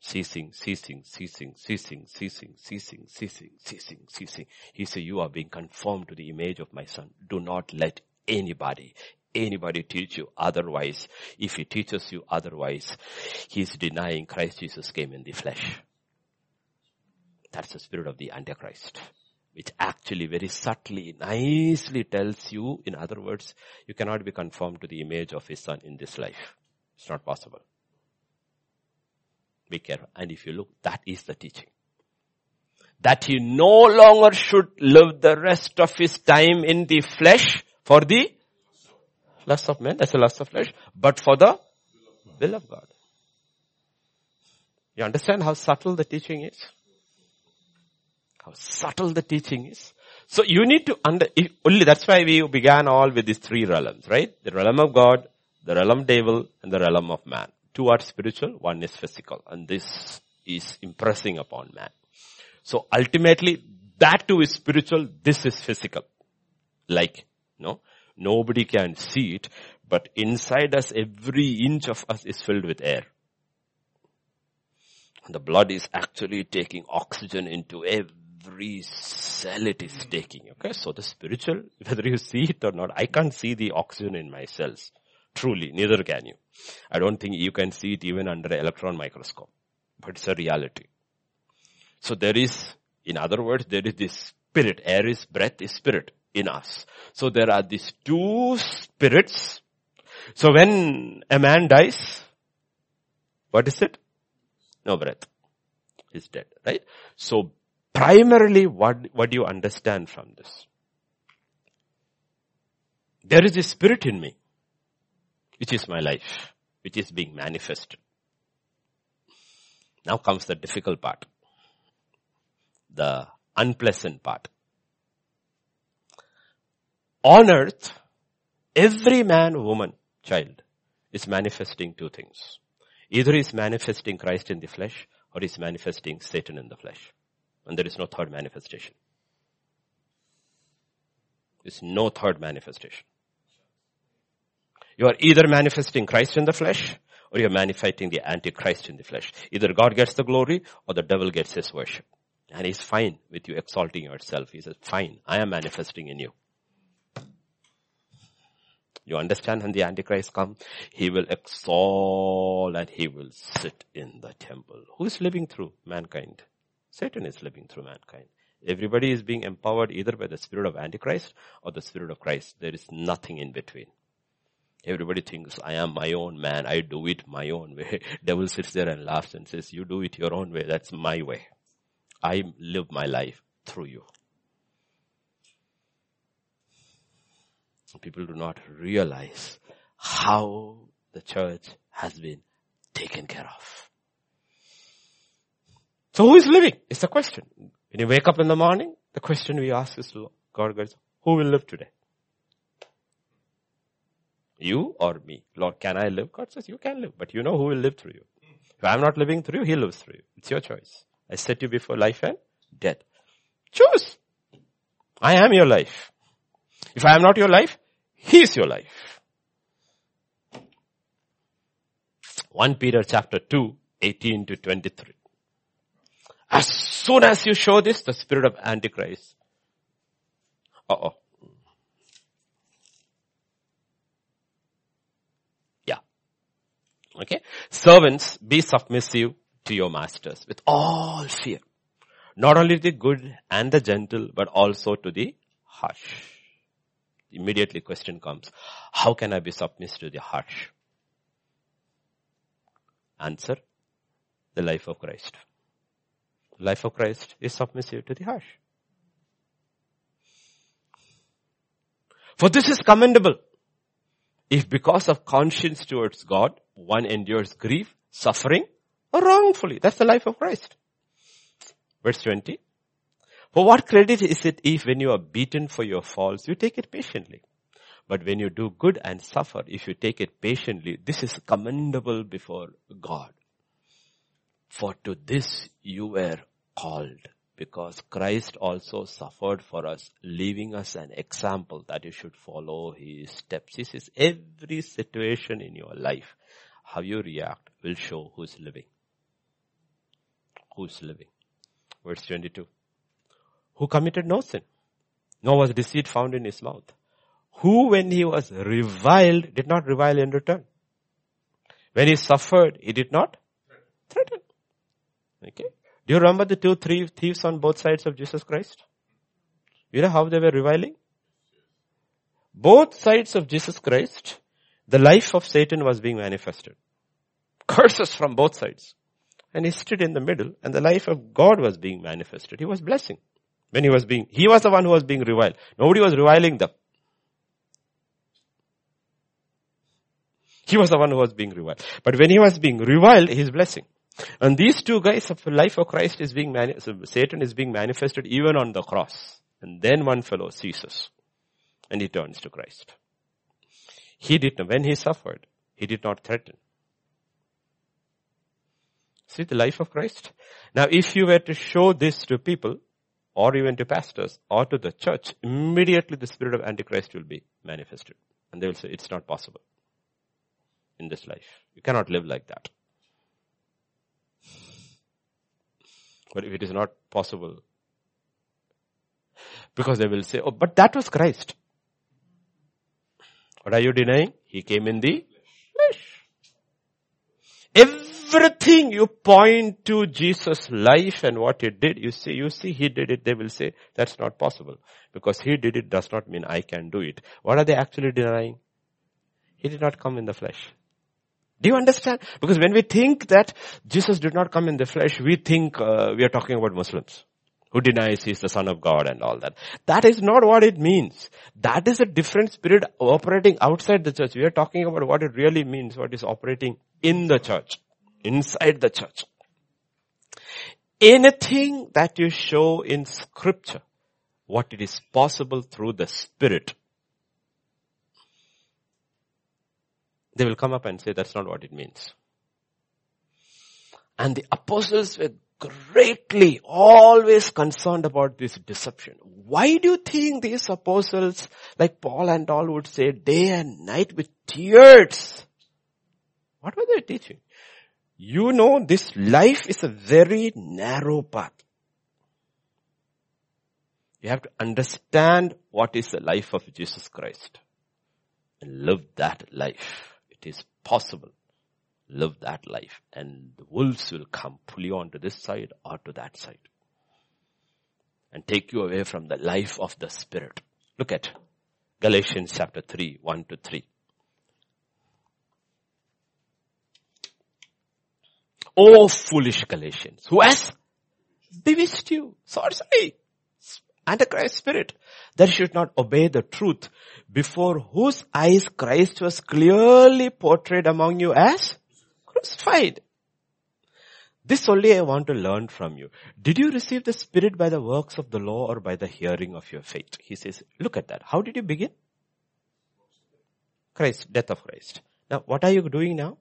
ceasing, ceasing, ceasing, ceasing, ceasing, ceasing, ceasing, ceasing, ceasing. He said, you are being conformed to the image of my son. Do not let anybody, anybody teach you otherwise. If he teaches you otherwise, he is denying Christ Jesus came in the flesh. That's the spirit of the Antichrist. which actually very subtly, nicely tells you, in other words, you cannot be conformed to the image of his son in this life. It's not possible. Be careful. And if you look, that is the teaching. That he no longer should live the rest of his time in the flesh for the lust of men, that's the lust of flesh, but for the will of God. You understand how subtle the teaching is? How subtle the teaching is. So you need to under, only that's why we began all with these three realms, right? The realm of God, the realm of devil, and the realm of man. Two are spiritual, one is physical. And this is impressing upon man. So ultimately, that too is spiritual, this is physical. Like, no? Nobody can see it, but inside us, every inch of us is filled with air. The blood is actually taking oxygen into every cell it is taking. Okay, so the spiritual, whether you see it or not, I can't see the oxygen in my cells. Truly, neither can you. I don't think you can see it even under electron microscope. But it's a reality. So there is, in other words, there is this spirit. Air is breath is spirit in us. So there are these two spirits. So when a man dies, what is it? No breath. He's dead, right? So primarily what, what do you understand from this? There is a spirit in me, which is my life, which is being manifested. Now comes the difficult part. The unpleasant part on earth, every man, woman, child is manifesting two things. Either he's manifesting Christ in the flesh or he's manifesting Satan in the flesh. And there is no third manifestation. There's no third manifestation. You are either manifesting Christ in the flesh or you're manifesting the Antichrist in the flesh. Either God gets the glory or the devil gets his worship. And he's fine with you exalting yourself. He says, fine, I am manifesting in you. You understand when the Antichrist comes, he will exalt and he will sit in the temple. Who is living through mankind? Satan is living through mankind. Everybody is being empowered either by the spirit of Antichrist or the spirit of Christ. There is nothing in between. Everybody thinks, I am my own man. I do it my own way. Devil sits there and laughs and says, you do it your own way. That's my way. I live my life through you. people do not realize how the church has been taken care of. So who is living? It's the question. When you wake up in the morning, the question we ask is, God, God, who will live today? You or me? Lord, can I live? God says, you can live, but you know who will live through you. If I'm not living through you, He lives through you. It's your choice. I set you before life and death. Choose. I am your life. If I am not your life, he is your life. 1 Peter chapter 2, 18 to 23. As soon as you show this, the spirit of Antichrist. Uh oh. Yeah. Okay. Servants, be submissive to your masters with all fear. Not only the good and the gentle, but also to the harsh immediately question comes, how can I be submissive to the harsh? Answer, the life of Christ. Life of Christ is submissive to the harsh. For this is commendable. If because of conscience towards God, one endures grief, suffering, wrongfully. That's the life of Christ. Verse 20. For what credit is it if when you are beaten for your faults, you take it patiently? But when you do good and suffer, if you take it patiently, this is commendable before God. For to this you were called, because Christ also suffered for us, leaving us an example that you should follow his steps. This is every situation in your life. How you react will show who's living. Who's living. Verse 22 who committed no sin, nor was deceit found in his mouth. Who when he was reviled did not revile in return. When he suffered, he did not threaten. Okay. Do you remember the two three thieves on both sides of Jesus Christ? You know how they were reviling? Both sides of Jesus Christ, the life of Satan was being manifested. Curses from both sides. And he stood in the middle and the life of God was being manifested. He was blessing. When he was being, he was the one who was being reviled. Nobody was reviling them. He was the one who was being reviled. But when he was being reviled, he's blessing. And these two guys of the life of Christ is being, mani- Satan is being manifested even on the cross. And then one fellow ceases. And he turns to Christ. He did not, when he suffered, he did not threaten. See the life of Christ? Now if you were to show this to people, or even to pastors, or to the church, immediately the spirit of Antichrist will be manifested. And they will say, it's not possible in this life. You cannot live like that. But if it is not possible, because they will say, oh, but that was Christ. What are you denying? He came in the flesh. Everything you point to Jesus' life and what he did, you see, you see he did it, they will say, that's not possible. Because he did it does not mean I can do it. What are they actually denying? He did not come in the flesh. Do you understand? Because when we think that Jesus did not come in the flesh, we think uh, we are talking about Muslims who denies he is the son of God and all that. That is not what it means. That is a different spirit operating outside the church. We are talking about what it really means, what is operating in the church, inside the church. Anything that you show in scripture, what it is possible through the spirit, they will come up and say that's not what it means. And the apostles were greatly always concerned about this deception. Why do you think these apostles like Paul and all would say day and night with tears? What were they teaching? You know this life is a very narrow path. You have to understand what is the life of Jesus Christ and live that life is possible. Live that life and the wolves will come, pull you onto this side or to that side and take you away from the life of the spirit. Look at Galatians chapter 3, 1 to 3. Oh foolish Galatians, who has bewitched you? Sorcery. Antichrist spirit that should not obey the truth before whose eyes Christ was clearly portrayed among you as crucified. This only I want to learn from you. Did you receive the Spirit by the works of the law or by the hearing of your faith? He says, look at that. How did you begin? Christ, death of Christ. Now, what are you doing now?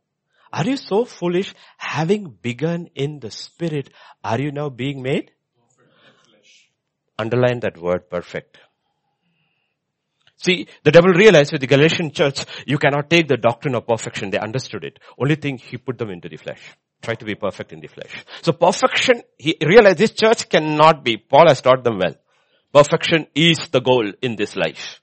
Are you so foolish having begun in the Spirit? Are you now being made? Underline that word perfect. See, the devil realized with the Galatian church, you cannot take the doctrine of perfection. They understood it. Only thing, he put them into the flesh. Try to be perfect in the flesh. So perfection, he realized this church cannot be. Paul has taught them well. Perfection is the goal in this life.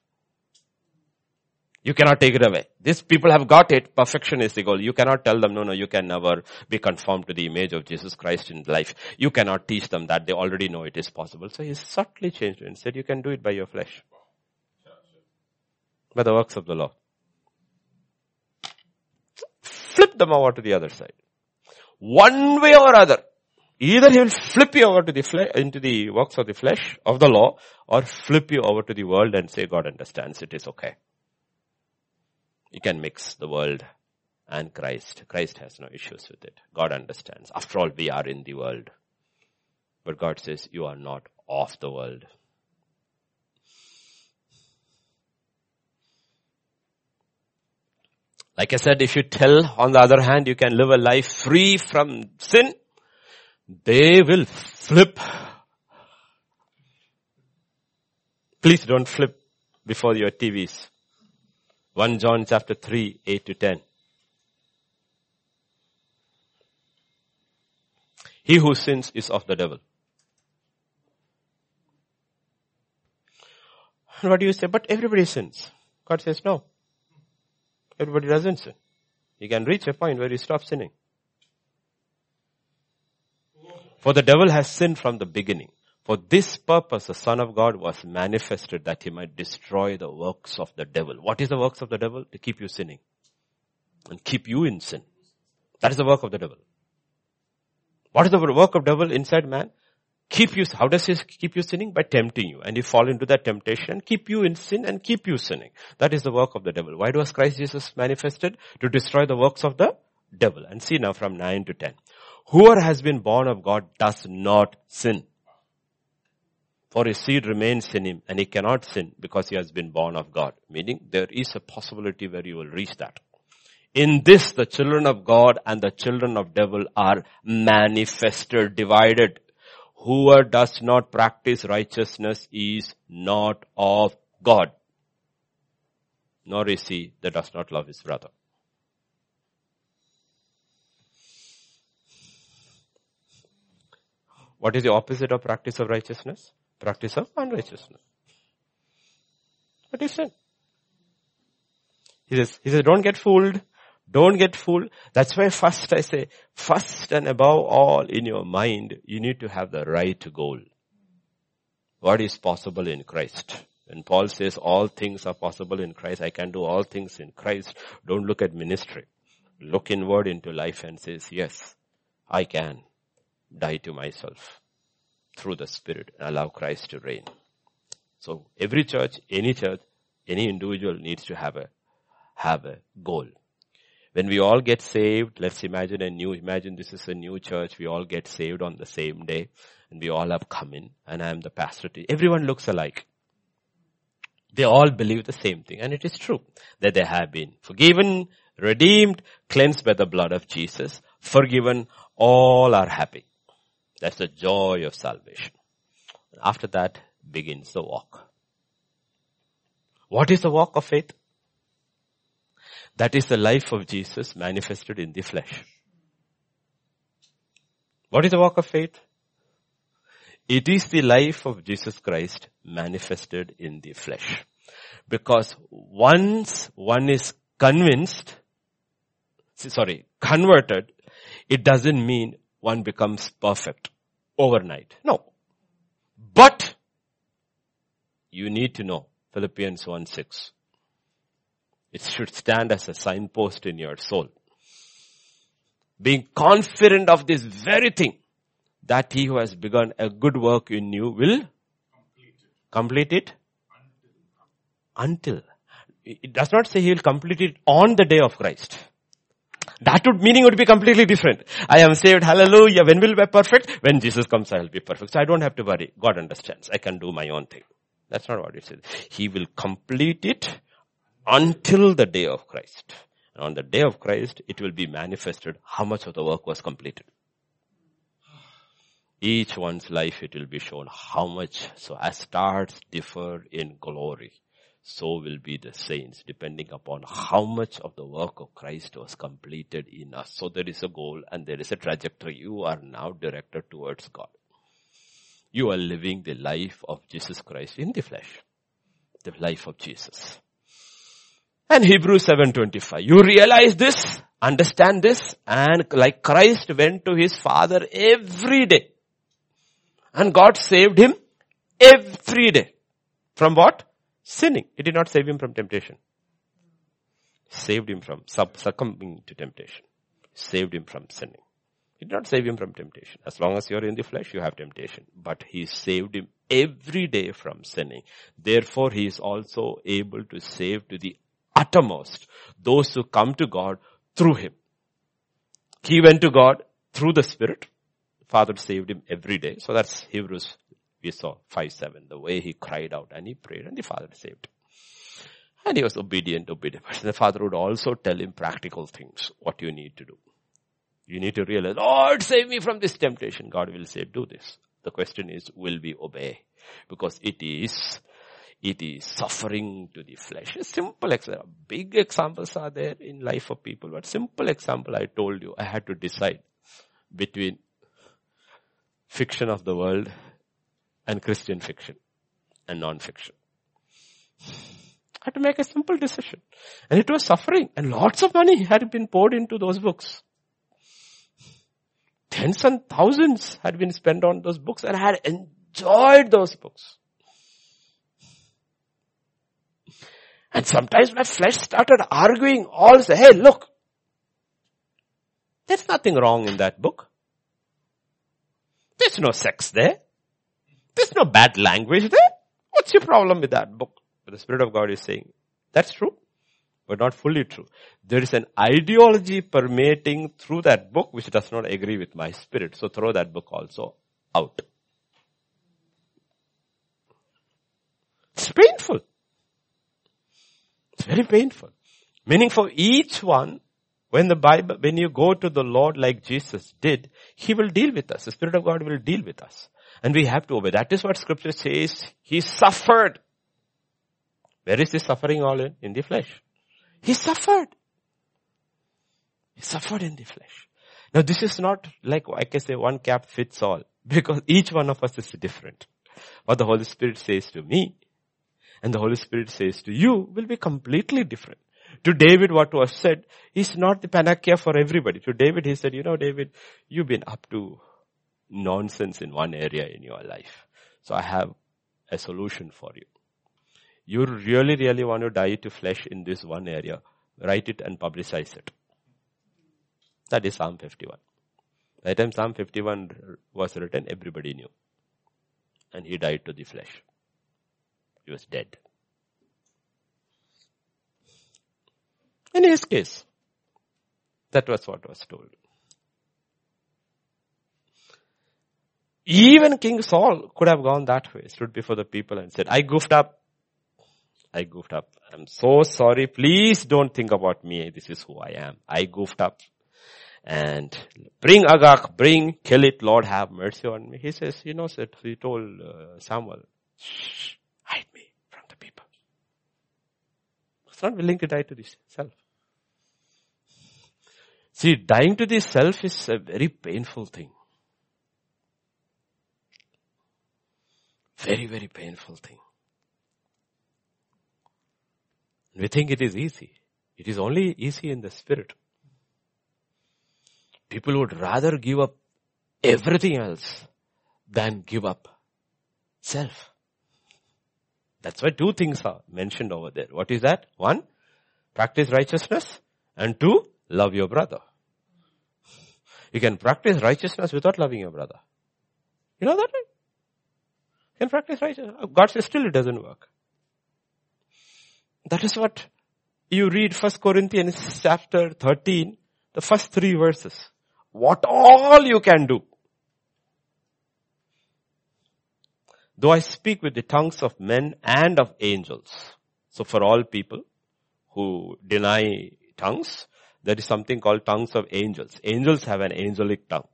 You cannot take it away. These people have got it. Perfection is the goal. You cannot tell them, no, no, you can never be conformed to the image of Jesus Christ in life. You cannot teach them that. They already know it is possible. So he subtly changed it and said, you can do it by your flesh by the works of the law. Flip them over to the other side. One way or other. Either he will flip you over to the into the works of the flesh, of the law, or flip you over to the world and say God understands it is okay. You can mix the world and Christ. Christ has no issues with it. God understands. After all, we are in the world. But God says you are not of the world. Like I said, if you tell, on the other hand, you can live a life free from sin, they will flip. Please don't flip before your TVs. 1 John chapter 3, 8 to 10. He who sins is of the devil. What do you say? But everybody sins. God says no. Everybody doesn't sin. You can reach a point where you stop sinning. For the devil has sinned from the beginning. For this purpose, the Son of God was manifested that he might destroy the works of the devil. What is the works of the devil? To keep you sinning. And keep you in sin. That is the work of the devil. What is the work of devil inside man? Keep you, how does he keep you sinning? By tempting you. And you fall into that temptation, keep you in sin and keep you sinning. That is the work of the devil. Why was Christ Jesus manifested? To destroy the works of the devil. And see now from 9 to 10. Whoever has been born of God does not sin. For his seed remains in him and he cannot sin because he has been born of God. Meaning there is a possibility where you will reach that. In this, the children of God and the children of devil are manifested, divided. Whoever does not practice righteousness is not of God. Nor is he that does not love his brother. What is the opposite of practice of righteousness? Practice of unrighteousness. What is sin? He says, he says, don't get fooled. Don't get fooled. That's why first I say, first and above all in your mind, you need to have the right goal. What is possible in Christ? When Paul says all things are possible in Christ, I can do all things in Christ. Don't look at ministry. Look inward into life and says, yes, I can die to myself through the Spirit and allow Christ to reign. So every church, any church, any individual needs to have a, have a goal. When we all get saved, let's imagine a new, imagine this is a new church, we all get saved on the same day, and we all have come in, and I am the pastor. Everyone looks alike. They all believe the same thing, and it is true that they have been forgiven, redeemed, cleansed by the blood of Jesus, forgiven, all are happy. That's the joy of salvation. After that begins the walk. What is the walk of faith? That is the life of Jesus manifested in the flesh. What is the walk of faith? It is the life of Jesus Christ manifested in the flesh. Because once one is convinced, sorry, converted, it doesn't mean one becomes perfect overnight. No. But you need to know Philippians 1 6. It should stand as a signpost in your soul. Being confident of this very thing, that he who has begun a good work in you will complete it, until. It does not say he will complete it on the day of Christ. That would, meaning would be completely different. I am saved, hallelujah. When will I be perfect? When Jesus comes, I will be perfect. So I don't have to worry. God understands. I can do my own thing. That's not what it says. He will complete it until the day of Christ. And on the day of Christ, it will be manifested how much of the work was completed. Each one's life, it will be shown how much. So as stars differ in glory, so will be the saints depending upon how much of the work of Christ was completed in us. So there is a goal and there is a trajectory. You are now directed towards God. You are living the life of Jesus Christ in the flesh. The life of Jesus. And Hebrews 7.25. You realize this, understand this, and like Christ went to his Father every day. And God saved him every day. From what? Sinning. It did not save him from temptation. Saved him from succumbing to temptation. Saved him from sinning. It did not save him from temptation. As long as you are in the flesh, you have temptation. But he saved him every day from sinning. Therefore, he is also able to save to the uttermost those who come to God through him. He went to God through the Spirit. Father saved him every day. So that's Hebrews, we saw 5 7, the way he cried out and he prayed and the Father saved him. And he was obedient, obedient. But the Father would also tell him practical things, what you need to do. You need to realize, Lord, save me from this temptation. God will say, do this. The question is, will we obey? Because it is it is suffering to the flesh. A simple example. Big examples are there in life of people, but simple example I told you, I had to decide between fiction of the world and Christian fiction and non-fiction. I had to make a simple decision. And it was suffering and lots of money had been poured into those books. Tens and thousands had been spent on those books and I had enjoyed those books. And sometimes my flesh started arguing all say, hey look, there's nothing wrong in that book. There's no sex there. There's no bad language there. What's your problem with that book? But the Spirit of God is saying, that's true, but not fully true. There is an ideology permeating through that book which does not agree with my spirit. So throw that book also out. It's painful. It's very painful. Meaning for each one, when the Bible, when you go to the Lord like Jesus did, He will deal with us. The Spirit of God will deal with us. And we have to obey. That is what scripture says. He suffered. Where is this suffering all in? In the flesh. He suffered. He suffered in the flesh. Now this is not like I can say one cap fits all because each one of us is different. What the Holy Spirit says to me and the Holy Spirit says to you will be completely different. To David, what was said is not the panacea for everybody. To David, he said, you know, David, you've been up to nonsense in one area in your life. So I have a solution for you. You really, really want to die to flesh in this one area. Write it and publicize it. That is Psalm 51. By the time Psalm 51 was written, everybody knew. And he died to the flesh. He was dead. In his case, that was what was told. Even King Saul could have gone that way, stood before the people and said, I goofed up. I goofed up. I'm so sorry. Please don't think about me. This is who I am. I goofed up. And bring Agag, bring, kill it, Lord have mercy on me. He says, you know, said, he told uh, Samuel, shh, hide me from the people. He's not willing to die to this self. See, dying to the self is a very painful thing. Very, very painful thing. We think it is easy. It is only easy in the spirit. People would rather give up everything else than give up self. That's why two things are mentioned over there. What is that? One, practice righteousness and two, love your brother. You can practice righteousness without loving your brother. You know that right? Can practice right? God says still it doesn't work. That is what you read First Corinthians chapter 13, the first three verses. What all you can do. Though I speak with the tongues of men and of angels. So for all people who deny tongues, there is something called tongues of angels. Angels have an angelic tongue.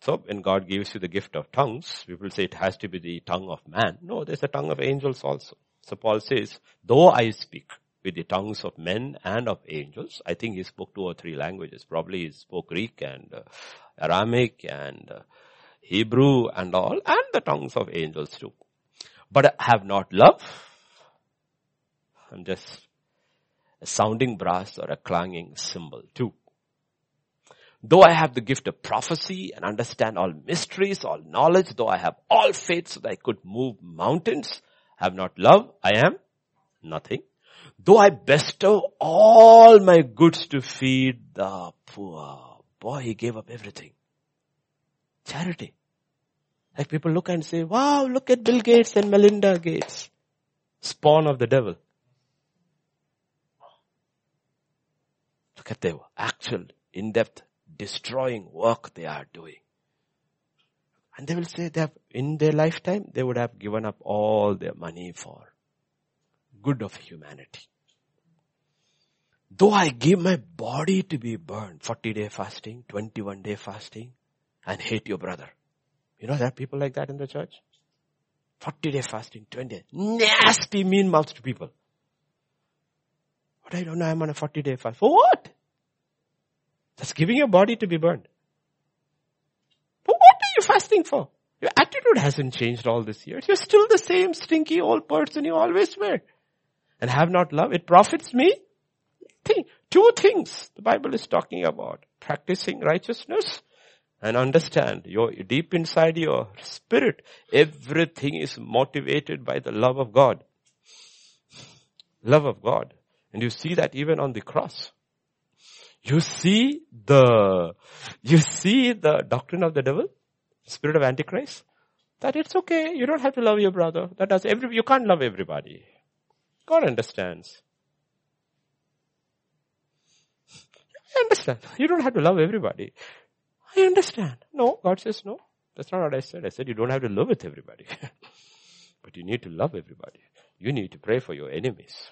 So when God gives you the gift of tongues, people say it has to be the tongue of man. No, there's a tongue of angels also. So Paul says, though I speak with the tongues of men and of angels, I think he spoke two or three languages. Probably he spoke Greek and uh, Aramaic and uh, Hebrew and all, and the tongues of angels too. But have not love. I'm just a sounding brass or a clanging cymbal too. Though I have the gift of prophecy and understand all mysteries, all knowledge, though I have all faith so that I could move mountains, have not love, I am nothing. Though I bestow all my goods to feed the poor. Boy, he gave up everything. Charity. Like people look and say, wow, look at Bill Gates and Melinda Gates. Spawn of the devil. Look at their actual in-depth destroying work they are doing. And they will say they have, in their lifetime, they would have given up all their money for good of humanity. Though I give my body to be burned, 40 day fasting, 21 day fasting, and hate your brother. You know there are people like that in the church? 40 day fasting, 20 day, nasty mean mouthed people. But I don't know, I'm on a 40 day fast. For what? That's giving your body to be burned. But what are you fasting for? Your attitude hasn't changed all these years. You're still the same stinky old person you always were. And have not love. It profits me. Two things the Bible is talking about. Practicing righteousness and understand your deep inside your spirit, everything is motivated by the love of God. Love of God. And you see that even on the cross. You see the, you see the doctrine of the devil, spirit of Antichrist, that it's okay. You don't have to love your brother. That does every, you can't love everybody. God understands. I understand. You don't have to love everybody. I understand. No, God says no. That's not what I said. I said you don't have to love with everybody. but you need to love everybody. You need to pray for your enemies.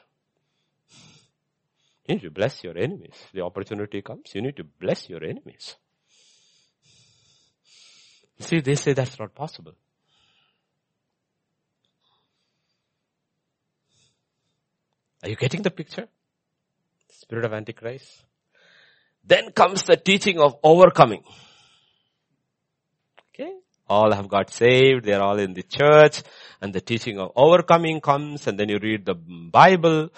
You need to bless your enemies. The opportunity comes, you need to bless your enemies. See, they say that's not possible. Are you getting the picture? Spirit of Antichrist. Then comes the teaching of overcoming. Okay. All have got saved. They're all in the church and the teaching of overcoming comes and then you read the Bible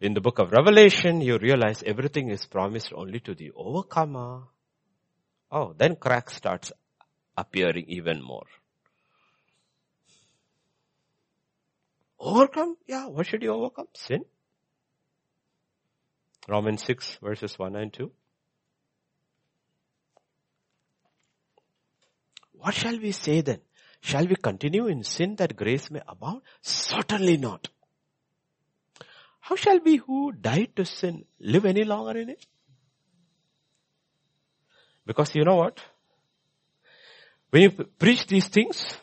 in the book of Revelation, you realize everything is promised only to the overcomer. Oh, then crack starts appearing even more. Overcome? Yeah, what should you overcome? Sin? Romans 6 verses 1 and 2. What shall we say then? Shall we continue in sin that grace may abound? Certainly not. How shall we who died to sin live any longer in it? Because you know what? When you preach these things,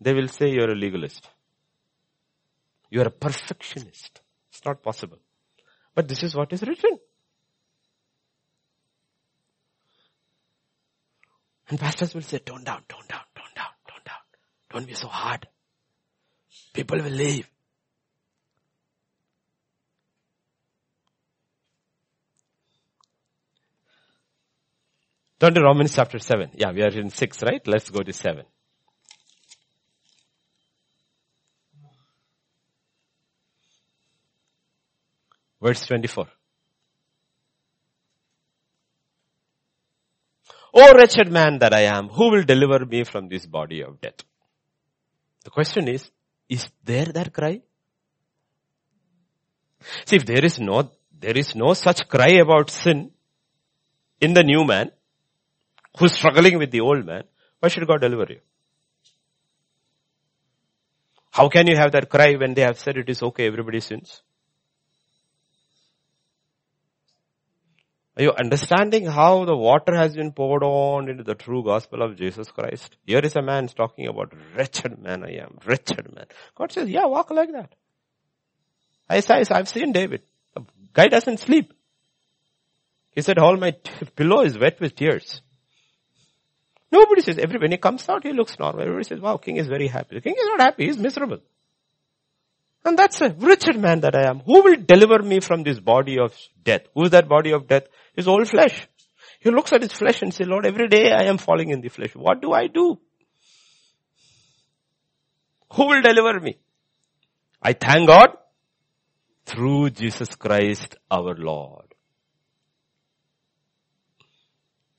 they will say you're a legalist. You're a perfectionist. It's not possible. But this is what is written. And pastors will say, tone down, tone down, tone down, tone down. Don't be so hard. People will leave. Turn to Romans chapter 7. Yeah, we are in 6, right? Let's go to 7. Verse 24. Oh wretched man that I am, who will deliver me from this body of death? The question is, is there that cry? See, if there is no, there is no such cry about sin in the new man who's struggling with the old man, why should God deliver you? How can you have that cry when they have said it is okay, everybody sins? Are you understanding how the water has been poured on into the true gospel of Jesus Christ? Here is a man talking about wretched man I am, wretched man. God says, yeah, walk like that. I say, I've seen David. The guy doesn't sleep. He said, all my t- pillow is wet with tears. Nobody says, every, when he comes out, he looks normal. Everybody says, wow, king is very happy. The king is not happy, he's miserable. And that's a wretched man that I am. Who will deliver me from this body of death? Who is that body of death? His old flesh. He looks at his flesh and says, Lord, every day I am falling in the flesh. What do I do? Who will deliver me? I thank God through Jesus Christ our Lord.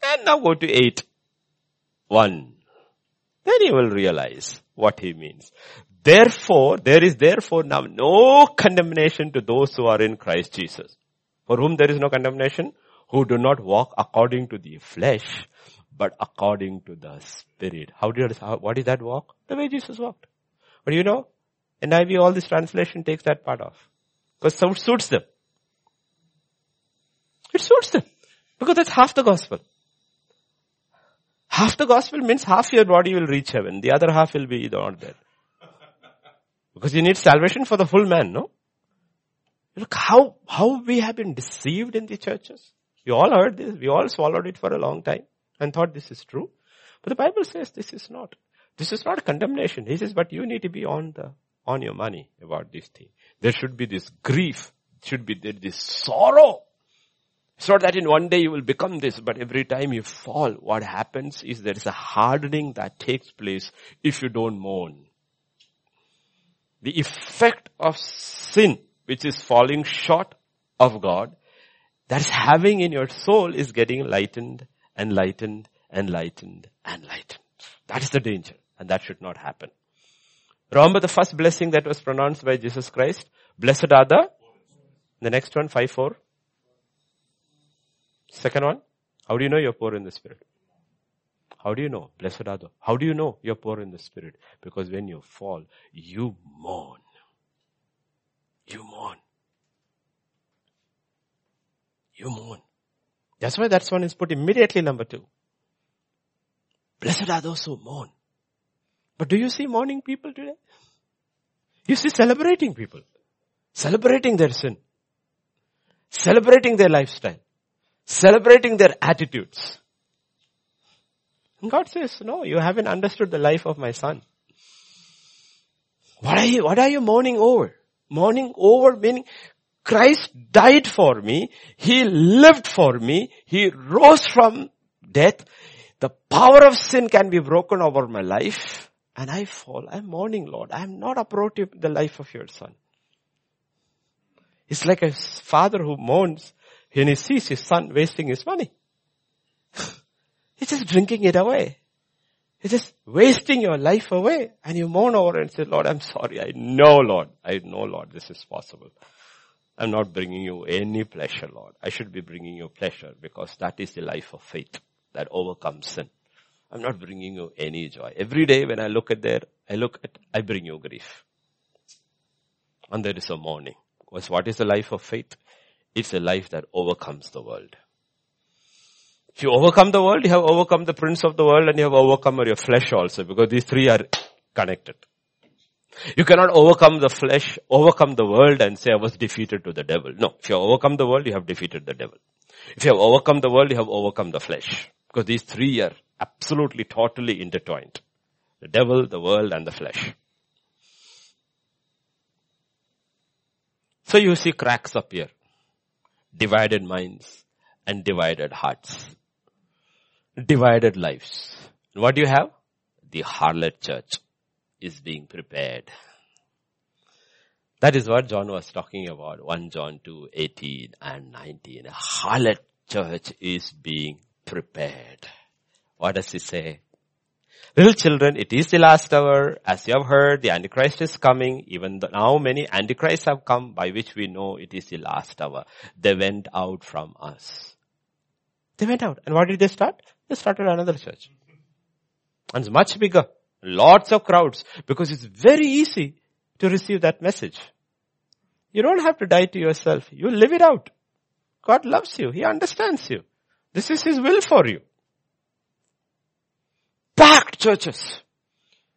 And now go to 8. 1. Then you will realize what he means. Therefore, there is therefore now no condemnation to those who are in Christ Jesus. For whom there is no condemnation? who do not walk according to the flesh, but according to the spirit. How did, how, what is that walk? The way Jesus walked. But you know, NIV, all this translation takes that part off. Because it suits them. It suits them. Because that's half the gospel. Half the gospel means half your body will reach heaven. The other half will be not there. Because you need salvation for the full man, no? Look how, how we have been deceived in the churches. We all heard this. We all swallowed it for a long time and thought this is true. But the Bible says this is not. This is not condemnation. He says, but you need to be on the, on your money about this thing. There should be this grief. Should be this sorrow. It's not that in one day you will become this, but every time you fall, what happens is there is a hardening that takes place if you don't mourn. The effect of sin, which is falling short of God, that's having in your soul is getting lightened and lightened enlightened, enlightened. That is the danger. And that should not happen. Remember the first blessing that was pronounced by Jesus Christ? Blessed are the, the next one, 5-4. Second one, how do you know you're poor in the spirit? How do you know? Blessed are the, how do you know you're poor in the spirit? Because when you fall, you mourn. You mourn. You mourn. That's why that's one is put immediately number two. Blessed are those who mourn. But do you see mourning people today? You see celebrating people. Celebrating their sin. Celebrating their lifestyle. Celebrating their attitudes. And God says, no, you haven't understood the life of my son. What are you, what are you mourning over? Mourning over meaning Christ died for me. He lived for me. He rose from death. The power of sin can be broken over my life and I fall. I'm mourning, Lord. I'm not approaching the life of your son. It's like a father who mourns when he sees his son wasting his money. He's just drinking it away. He's just wasting your life away and you mourn over and say, Lord, I'm sorry. I know, Lord. I know, Lord, this is possible. I'm not bringing you any pleasure, Lord. I should be bringing you pleasure because that is the life of faith that overcomes sin. I'm not bringing you any joy. Every day when I look at there, I look at, I bring you grief. And there is a mourning. Because what is the life of faith? It's a life that overcomes the world. If you overcome the world, you have overcome the prince of the world and you have overcome your flesh also because these three are connected. You cannot overcome the flesh, overcome the world and say I was defeated to the devil. No. If you overcome the world, you have defeated the devil. If you have overcome the world, you have overcome the flesh. Because these three are absolutely totally intertwined. The devil, the world and the flesh. So you see cracks appear. Divided minds and divided hearts. Divided lives. What do you have? The harlot church is being prepared. That is what John was talking about. 1 John 2, 18 and 19. A harlot church is being prepared. What does he say? Little children, it is the last hour. As you have heard, the Antichrist is coming. Even now many Antichrists have come by which we know it is the last hour. They went out from us. They went out. And what did they start? They started another church. And it's much bigger. Lots of crowds because it's very easy to receive that message. You don't have to die to yourself. You live it out. God loves you. He understands you. This is His will for you. Packed churches.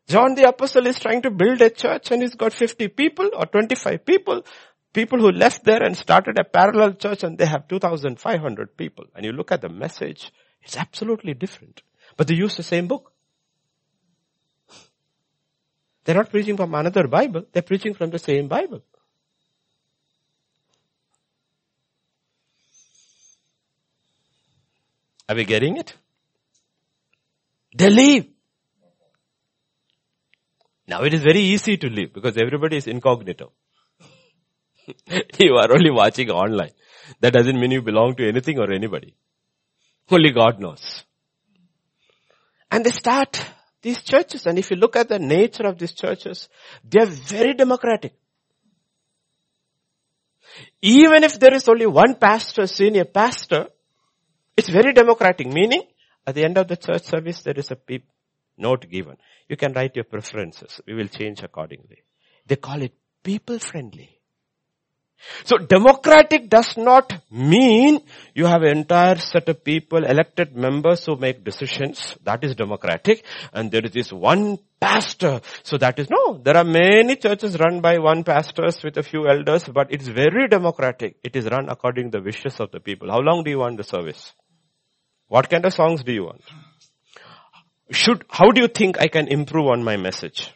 John the Apostle is trying to build a church and he's got 50 people or 25 people. People who left there and started a parallel church and they have 2,500 people. And you look at the message, it's absolutely different. But they use the same book. They're not preaching from another Bible. They're preaching from the same Bible. Are we getting it? They leave. Now it is very easy to leave because everybody is incognito. you are only watching online. That doesn't mean you belong to anything or anybody. Only God knows. And they start these churches, and if you look at the nature of these churches, they are very democratic. Even if there is only one pastor, senior pastor, it's very democratic, meaning at the end of the church service there is a peep note given. You can write your preferences. We will change accordingly. They call it people friendly. So democratic does not mean you have an entire set of people, elected members who make decisions. That is democratic. And there is this one pastor. So that is, no, there are many churches run by one pastors with a few elders, but it's very democratic. It is run according to the wishes of the people. How long do you want the service? What kind of songs do you want? Should, how do you think I can improve on my message?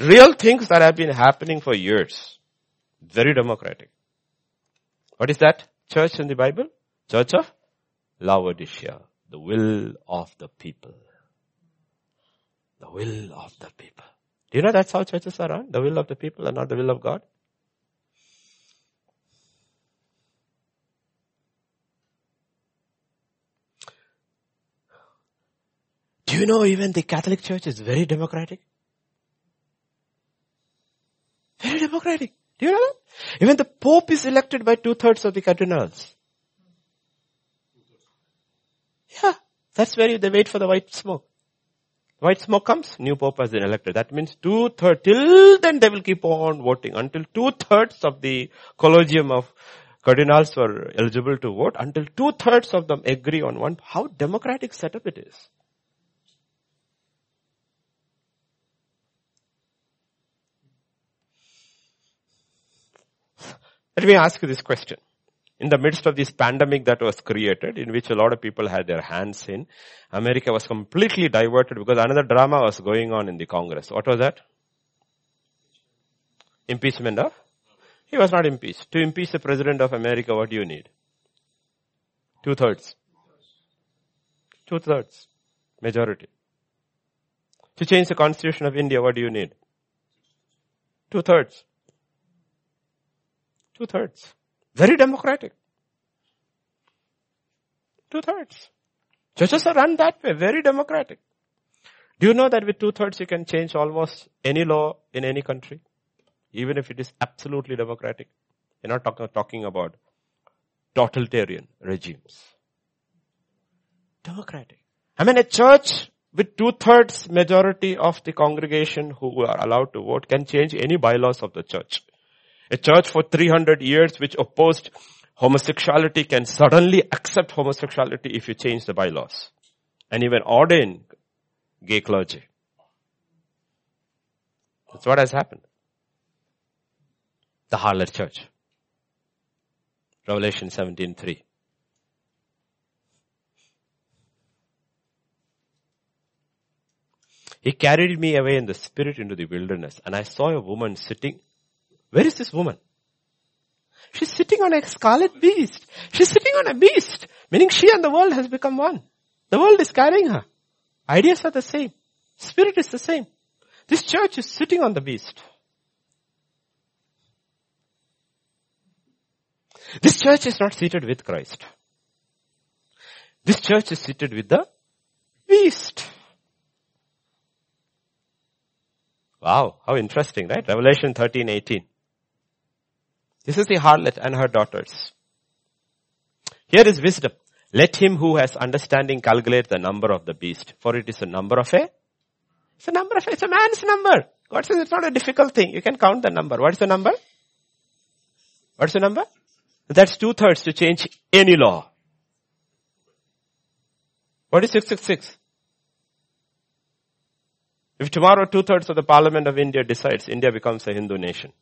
Real things that have been happening for years. Very democratic. What is that church in the Bible? Church of Laodicea. The will of the people. The will of the people. Do you know that's how churches are run? The will of the people and not the will of God? You know even the Catholic Church is very democratic? Very democratic. Do you know that? Even the Pope is elected by two thirds of the cardinals. Yeah, that's where they wait for the white smoke. White smoke comes, new Pope has been elected. That means two thirds, till then they will keep on voting until two thirds of the collegium of cardinals were eligible to vote, until two thirds of them agree on one. How democratic setup it is. Let me ask you this question. In the midst of this pandemic that was created, in which a lot of people had their hands in, America was completely diverted because another drama was going on in the Congress. What was that? Impeachment of? He was not impeached. To impeach the President of America, what do you need? Two thirds. Two thirds. Majority. To change the constitution of India, what do you need? Two thirds. Two thirds. Very democratic. Two thirds. Churches are run that way, very democratic. Do you know that with two thirds you can change almost any law in any country? Even if it is absolutely democratic. You're not talk, talking about totalitarian regimes. Democratic. I mean a church with two thirds majority of the congregation who are allowed to vote can change any bylaws of the church. A church for 300 years which opposed homosexuality can suddenly accept homosexuality if you change the bylaws. And even ordain gay clergy. That's what has happened. The harlot church. Revelation 17.3. He carried me away in the spirit into the wilderness and I saw a woman sitting where is this woman? She's sitting on a scarlet beast. She's sitting on a beast, meaning she and the world has become one. The world is carrying her. Ideas are the same. Spirit is the same. This church is sitting on the beast. This church is not seated with Christ. This church is seated with the beast. Wow, how interesting, right? Revelation 13, 18. This is the harlot and her daughters. Here is wisdom. Let him who has understanding calculate the number of the beast, for it is a number of a, it's a number of a, it's a man's number. God says it's not a difficult thing. You can count the number. What is the number? What's the number? That's two thirds to change any law. What is 666? If tomorrow two thirds of the parliament of India decides India becomes a Hindu nation,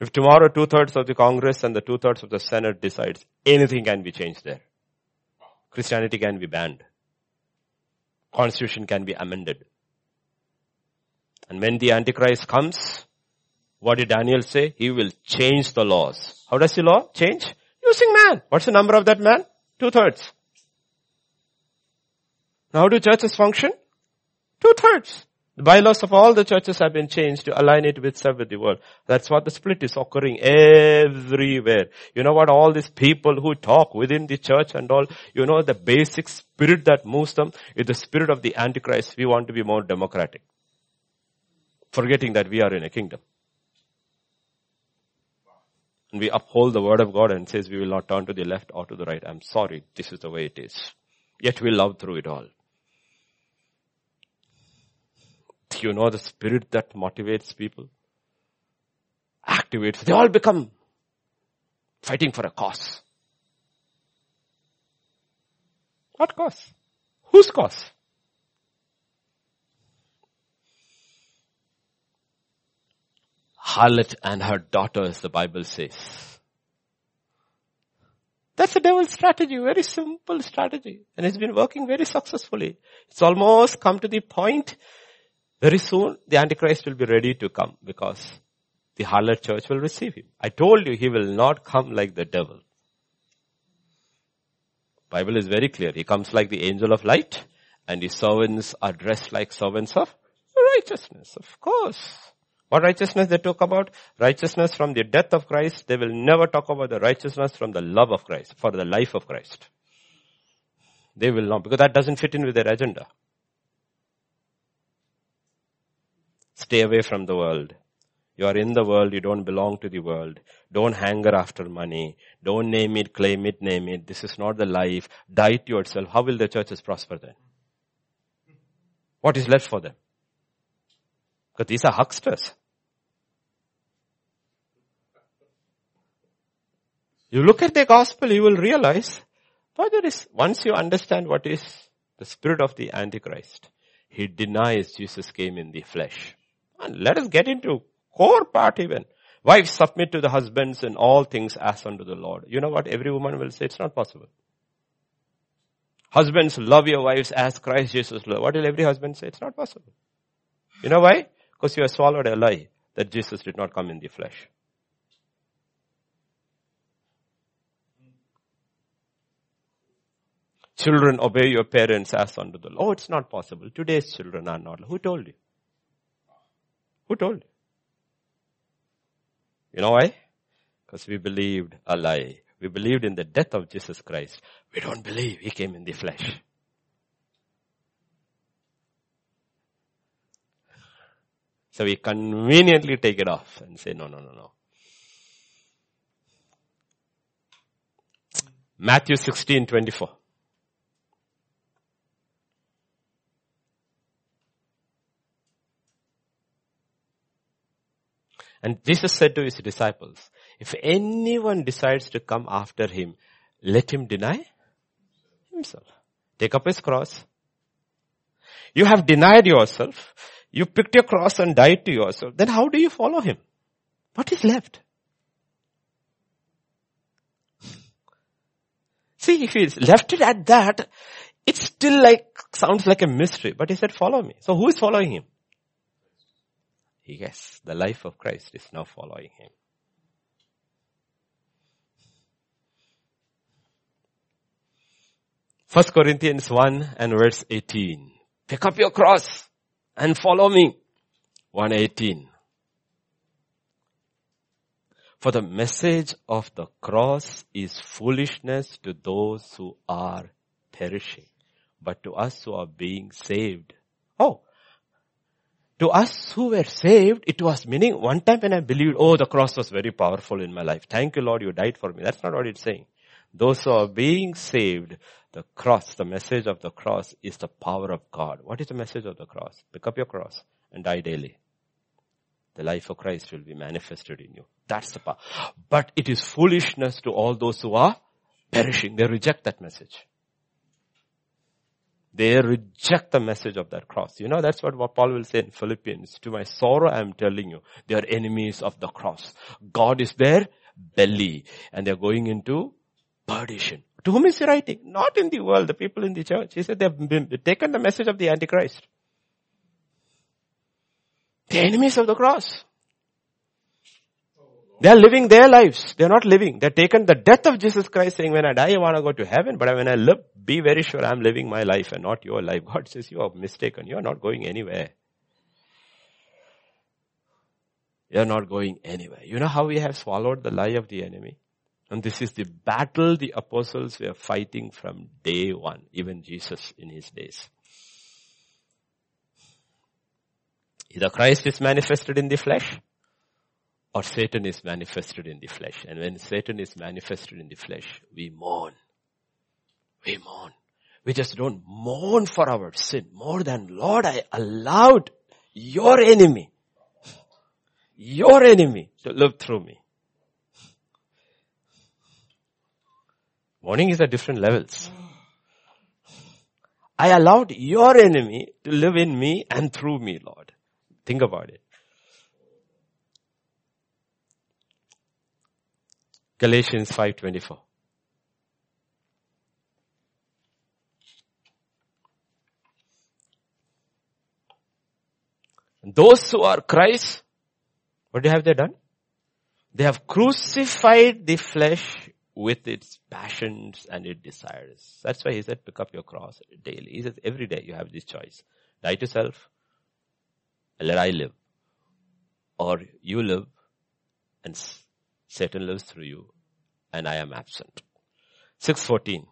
If tomorrow two thirds of the Congress and the two thirds of the Senate decides anything can be changed there. Christianity can be banned. Constitution can be amended. And when the Antichrist comes, what did Daniel say? He will change the laws. How does the law change? Using man. What's the number of that man? Two thirds. Now how do churches function? Two thirds. The bylaws of all the churches have been changed to align it with serve the world. That's what the split is occurring everywhere. You know what? All these people who talk within the church and all, you know, the basic spirit that moves them is the spirit of the Antichrist. We want to be more democratic. Forgetting that we are in a kingdom. And we uphold the word of God and says we will not turn to the left or to the right. I'm sorry. This is the way it is. Yet we love through it all. You know the spirit that motivates people? Activates. They all become fighting for a cause. What cause? Whose cause? Harlot and her daughters, the Bible says. That's a devil's strategy, very simple strategy. And it's been working very successfully. It's almost come to the point very soon the Antichrist will be ready to come because the harlot church will receive him. I told you he will not come like the devil. Bible is very clear. He comes like the angel of light and his servants are dressed like servants of righteousness. Of course. What righteousness they talk about? Righteousness from the death of Christ. They will never talk about the righteousness from the love of Christ, for the life of Christ. They will not, because that doesn't fit in with their agenda. Stay away from the world. You are in the world, you don't belong to the world. Don't hanker after money. Don't name it, claim it, name it. This is not the life. Die to yourself. How will the churches prosper then? What is left for them? Because these are hucksters. You look at the gospel, you will realize, but there is, once you understand what is the spirit of the Antichrist, he denies Jesus came in the flesh. Let us get into core part even. Wives submit to the husbands in all things as unto the Lord. You know what every woman will say? It's not possible. Husbands, love your wives as Christ Jesus loved. What will every husband say? It's not possible. You know why? Because you have swallowed a lie that Jesus did not come in the flesh. Children, obey your parents as unto the Lord. Oh, it's not possible. Today's children are not. Who told you? Who told you? You know why? Because we believed a lie. We believed in the death of Jesus Christ. We don't believe He came in the flesh. So we conveniently take it off and say, no, no, no, no. Matthew 16, 24. And Jesus said to his disciples, if anyone decides to come after him, let him deny himself. Take up his cross. You have denied yourself. You picked your cross and died to yourself. Then how do you follow him? What is left? See, if he's left it at that, it still like, sounds like a mystery. But he said, follow me. So who is following him? Yes, the life of Christ is now following him. First Corinthians 1 and verse 18. Pick up your cross and follow me. 118. For the message of the cross is foolishness to those who are perishing, but to us who are being saved. Oh, to us who were saved, it was meaning one time when I believed, oh, the cross was very powerful in my life. Thank you, Lord, you died for me. That's not what it's saying. Those who are being saved, the cross, the message of the cross is the power of God. What is the message of the cross? Pick up your cross and die daily. The life of Christ will be manifested in you. That's the power. But it is foolishness to all those who are perishing. They reject that message. They reject the message of that cross. You know, that's what, Paul will say in Philippians. To my sorrow, I am telling you, they are enemies of the cross. God is their belly and they're going into perdition. To whom is he writing? Not in the world, the people in the church. He said they've been taken the message of the Antichrist. The enemies of the cross. They are living their lives. They are not living. They are taken the death of Jesus Christ saying, when I die, I want to go to heaven, but when I live, be very sure I'm living my life and not your life. God says you are mistaken. You are not going anywhere. You are not going anywhere. You know how we have swallowed the lie of the enemy? And this is the battle the apostles were fighting from day one, even Jesus in his days. Either Christ is manifested in the flesh, or Satan is manifested in the flesh. And when Satan is manifested in the flesh, we mourn. We mourn. We just don't mourn for our sin more than, Lord, I allowed your enemy, your enemy to live through me. Mourning is at different levels. I allowed your enemy to live in me and through me, Lord. Think about it. Galatians 5.24. Those who are Christ, what have they done? They have crucified the flesh with its passions and its desires. That's why he said, pick up your cross daily. He says, every day you have this choice. Die to self, let I live. Or you live and Satan lives through you and I am absent. 614.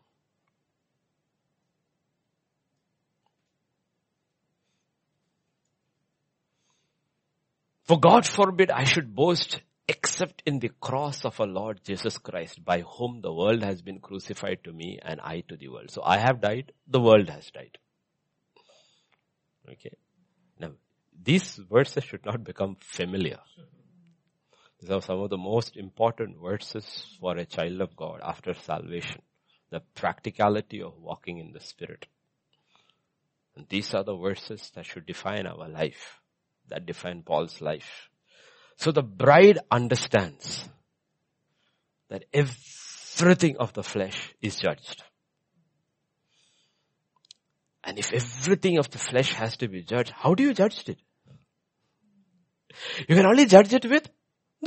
For God forbid I should boast except in the cross of our Lord Jesus Christ by whom the world has been crucified to me and I to the world. So I have died, the world has died. Okay. Now, these verses should not become familiar. These are some of the most important verses for a child of God after salvation. The practicality of walking in the Spirit. And these are the verses that should define our life, that define Paul's life. So the bride understands that everything of the flesh is judged. And if everything of the flesh has to be judged, how do you judge it? You can only judge it with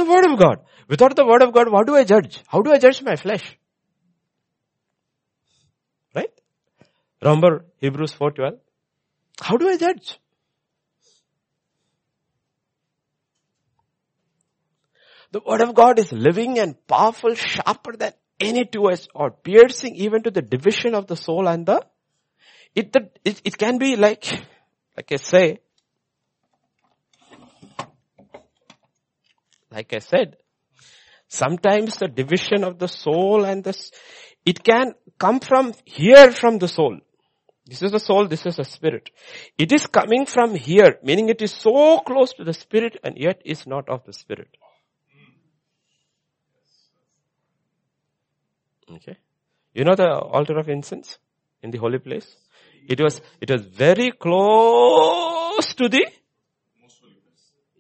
the word of God. Without the word of God, what do I judge? How do I judge my flesh? Right? Remember Hebrews 4.12? How do I judge? The word of God is living and powerful, sharper than any two-edged or piercing even to the division of the soul and the, it, it, it can be like, like I say, like I said, sometimes the division of the soul and this, it can come from here from the soul. This is the soul, this is the spirit. It is coming from here, meaning it is so close to the spirit and yet is not of the spirit. Okay. You know the altar of incense in the holy place? It was, it was very close to the,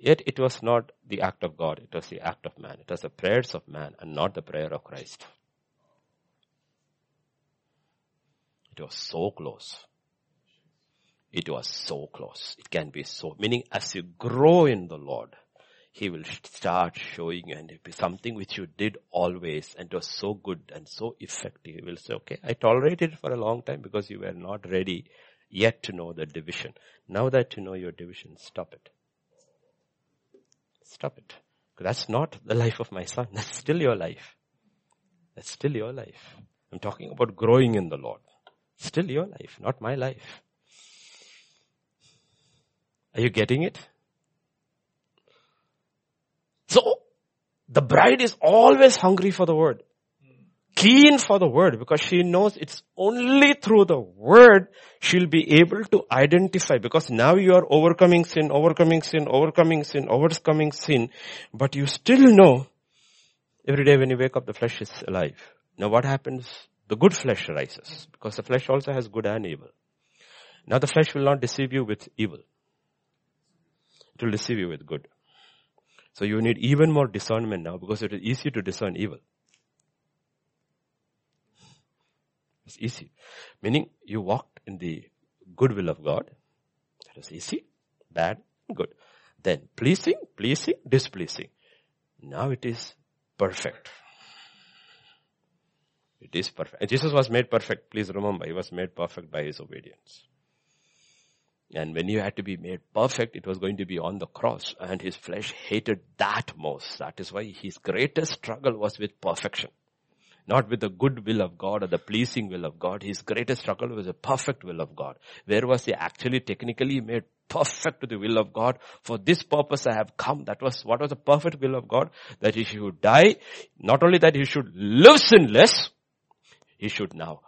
yet it was not the act of God. It was the act of man. It was the prayers of man and not the prayer of Christ. It was so close. It was so close. It can be so, meaning as you grow in the Lord, he will start showing you and it be something which you did always and was so good and so effective. He will say, okay, I tolerated it for a long time because you were not ready yet to know the division. Now that you know your division, stop it. Stop it. That's not the life of my son. That's still your life. That's still your life. I'm talking about growing in the Lord. Still your life, not my life. Are you getting it? So, the bride is always hungry for the word. Keen for the word because she knows it's only through the word she'll be able to identify because now you are overcoming sin, overcoming sin, overcoming sin, overcoming sin, but you still know every day when you wake up the flesh is alive. Now what happens? The good flesh rises because the flesh also has good and evil. Now the flesh will not deceive you with evil. It will deceive you with good. So you need even more discernment now because it is easy to discern evil. It's easy. Meaning you walked in the good will of God. That is easy, bad, good. Then pleasing, pleasing, displeasing. Now it is perfect. It is perfect. And Jesus was made perfect. Please remember, he was made perfect by his obedience. And when he had to be made perfect, it was going to be on the cross and his flesh hated that most. That is why his greatest struggle was with perfection. Not with the good will of God or the pleasing will of God. His greatest struggle was the perfect will of God. Where was he actually technically made perfect to the will of God? For this purpose I have come. That was, what was the perfect will of God? That he should die. Not only that he should live sinless, he should now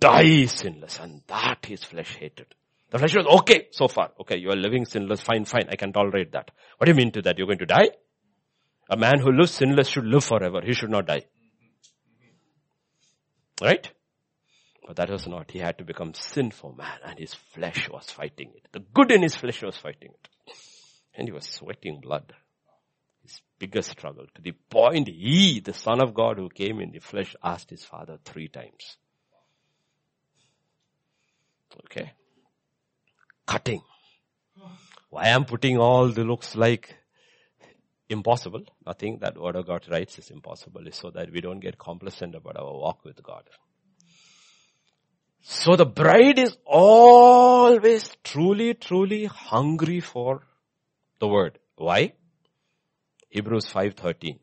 die sinless. And that his flesh hated. The flesh was okay so far. Okay, you are living sinless. Fine, fine. I can tolerate that. What do you mean to that? You're going to die? A man who lives sinless should live forever. He should not die. Right? But that was not. He had to become sinful man and his flesh was fighting it. The good in his flesh was fighting it. And he was sweating blood. His biggest struggle to the point he, the son of God who came in the flesh, asked his father three times. Okay cutting. Why I'm putting all the looks like impossible. Nothing that word of God writes is impossible is so that we don't get complacent about our walk with God. So the bride is always truly, truly hungry for the word. Why? Hebrews 5.13.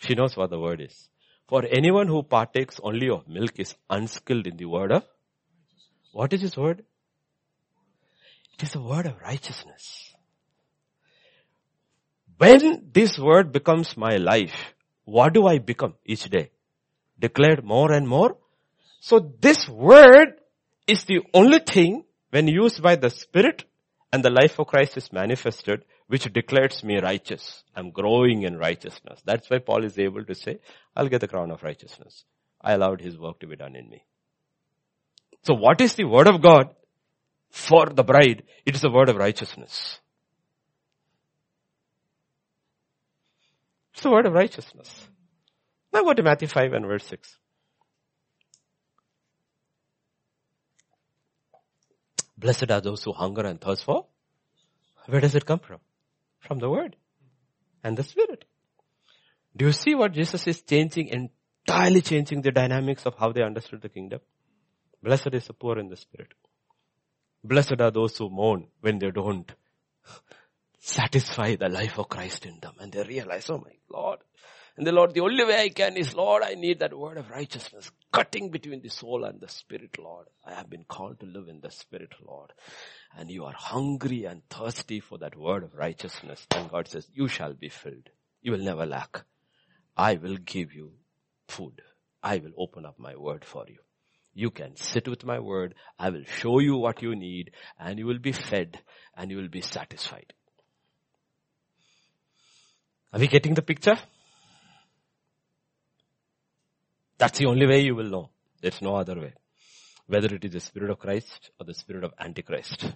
She knows what the word is. For anyone who partakes only of milk is unskilled in the word of, what is his word? It is a word of righteousness. When this word becomes my life, what do I become each day? Declared more and more. So this word is the only thing when used by the Spirit and the life of Christ is manifested, which declares me righteous. I'm growing in righteousness. That's why Paul is able to say, I'll get the crown of righteousness. I allowed his work to be done in me. So what is the word of God for the bride? It is the word of righteousness. It's the word of righteousness. Now go to Matthew 5 and verse 6. Blessed are those who hunger and thirst for. Where does it come from? From the word and the spirit. Do you see what Jesus is changing, entirely changing the dynamics of how they understood the kingdom? Blessed is the poor in the spirit. Blessed are those who mourn when they don't satisfy the life of Christ in them and they realize, oh my Lord. And the Lord, the only way I can is, Lord, I need that word of righteousness cutting between the soul and the spirit, Lord. I have been called to live in the spirit, Lord. And you are hungry and thirsty for that word of righteousness. And God says, you shall be filled. You will never lack. I will give you food. I will open up my word for you. You can sit with my word. I will show you what you need and you will be fed and you will be satisfied. Are we getting the picture? That's the only way you will know. There's no other way. Whether it is the Spirit of Christ or the Spirit of Antichrist.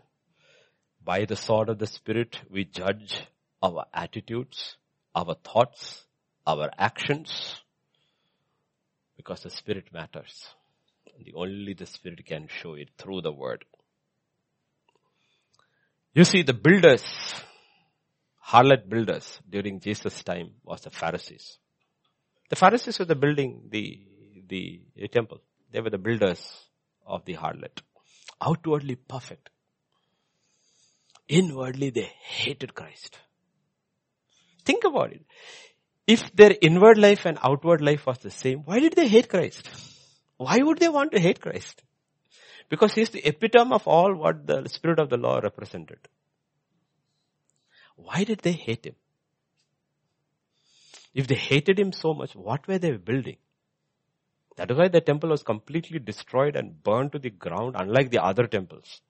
By the sword of the Spirit, we judge our attitudes, our thoughts, our actions, because the Spirit matters. The only the Spirit can show it through the Word. You see, the builders, harlot builders during Jesus' time was the Pharisees. The Pharisees were the building the the, the temple. They were the builders of the harlot. Outwardly perfect. Inwardly they hated Christ. Think about it. If their inward life and outward life was the same, why did they hate Christ? Why would they want to hate Christ? Because he's the epitome of all what the Spirit of the law represented. Why did they hate him? If they hated him so much, what were they building? That is why the temple was completely destroyed and burned to the ground, unlike the other temples.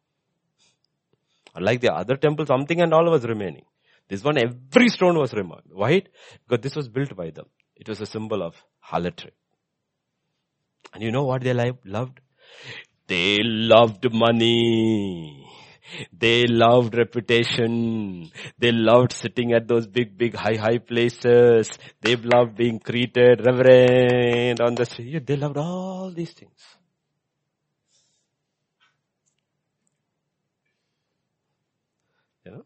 Unlike the other temple, something and all was remaining. This one, every stone was removed. Why? Because this was built by them. It was a symbol of harlotry. And you know what they loved? They loved money. They loved reputation. They loved sitting at those big, big, high, high places. They loved being greeted, reverend on the street. They loved all these things. You know?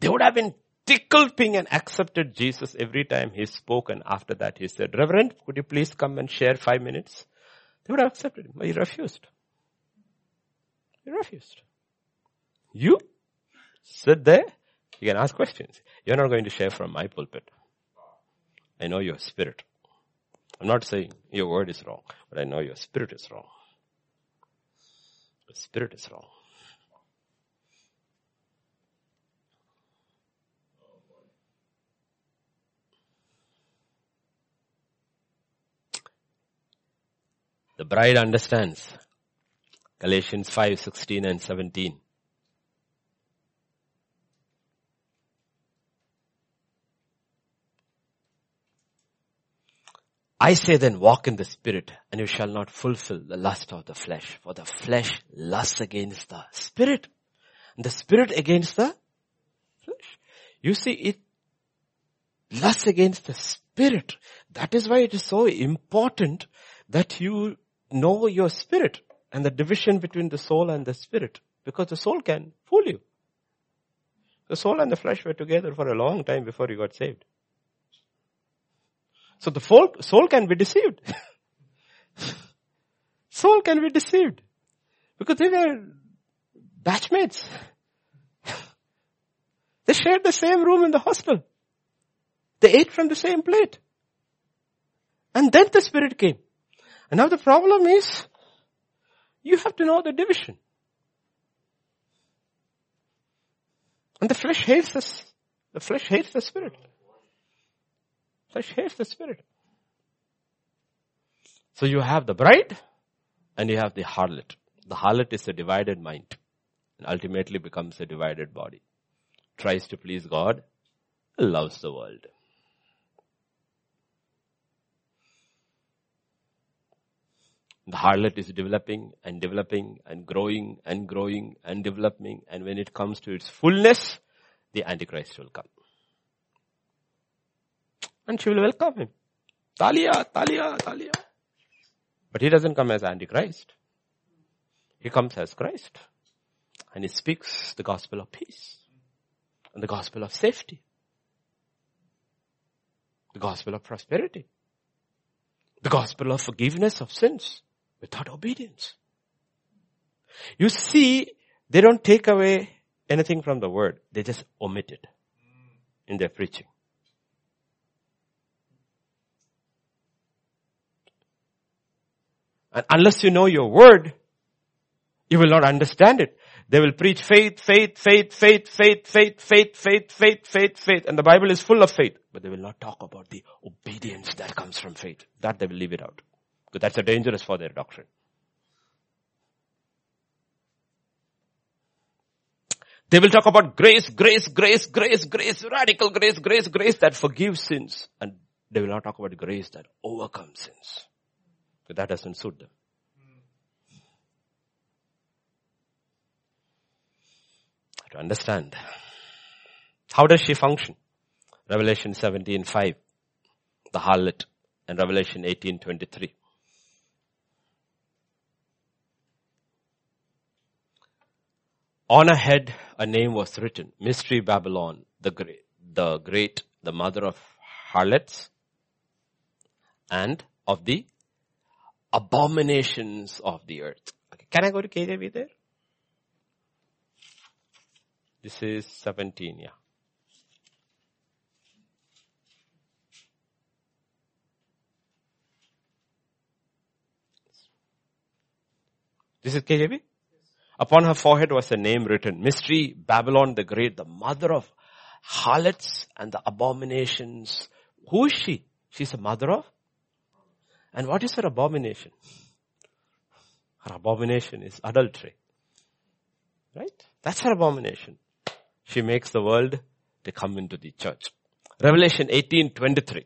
They would have been tickled pink and accepted Jesus every time he spoke and after that he said, Reverend, could you please come and share five minutes? They would have accepted him, but he refused. He refused. You sit there, you can ask questions. You're not going to share from my pulpit. I know your spirit. I'm not saying your word is wrong, but I know your spirit is wrong. Your spirit is wrong. The bride understands. Galatians 5, 16 and 17. I say then walk in the spirit and you shall not fulfill the lust of the flesh. For the flesh lusts against the spirit. And the spirit against the flesh. You see, it lusts against the spirit. That is why it is so important that you know your spirit and the division between the soul and the spirit. Because the soul can fool you. The soul and the flesh were together for a long time before you got saved. So the soul, can be deceived. soul can be deceived. Because they were batchmates. they shared the same room in the hostel. They ate from the same plate. And then the spirit came. And now the problem is, you have to know the division. And the flesh hates this. The flesh hates the spirit. Flesh hates the spirit. So you have the bride and you have the harlot. The harlot is a divided mind and ultimately becomes a divided body. Tries to please God, loves the world. The harlot is developing and developing and growing and growing and developing and when it comes to its fullness, the Antichrist will come. And she will welcome him. Talia, Talia, Talia. But he doesn't come as Antichrist. He comes as Christ. And he speaks the gospel of peace. And the gospel of safety. The gospel of prosperity. The gospel of forgiveness of sins without obedience. You see, they don't take away anything from the word. They just omit it in their preaching. And unless you know your word, you will not understand it. They will preach faith, faith, faith, faith, faith, faith, faith, faith, faith, faith, faith. And the Bible is full of faith. But they will not talk about the obedience that comes from faith. That they will leave it out. That's a dangerous for their doctrine. They will talk about grace, grace, grace, grace, grace, radical grace, grace, grace that forgives sins. And they will not talk about grace that overcomes sins. But that doesn't suit them. To understand. How does she function? Revelation 17:5, the harlot, and Revelation 18:23. On her head, a name was written, Mystery Babylon, the great, the great, the mother of harlots and of the abominations of the earth. Okay. Can I go to KJV there? This is 17, yeah. This is KJV? Upon her forehead was a name written, Mystery, Babylon the Great, the mother of harlots and the abominations. Who is she? She's a mother of? And what is her abomination? Her abomination is adultery. Right? That's her abomination. She makes the world to come into the church. Revelation 18, 23.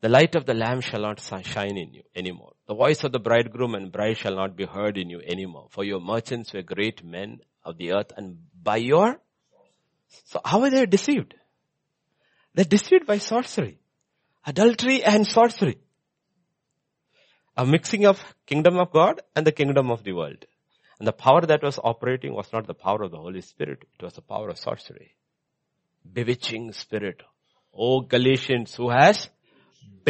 The light of the Lamb shall not shine in you anymore. The voice of the bridegroom and bride shall not be heard in you anymore. For your merchants were great men of the earth and by your, so how are they deceived? They're deceived by sorcery. Adultery and sorcery. A mixing of kingdom of God and the kingdom of the world. And the power that was operating was not the power of the Holy Spirit. It was the power of sorcery. Bewitching spirit. Oh Galatians, who has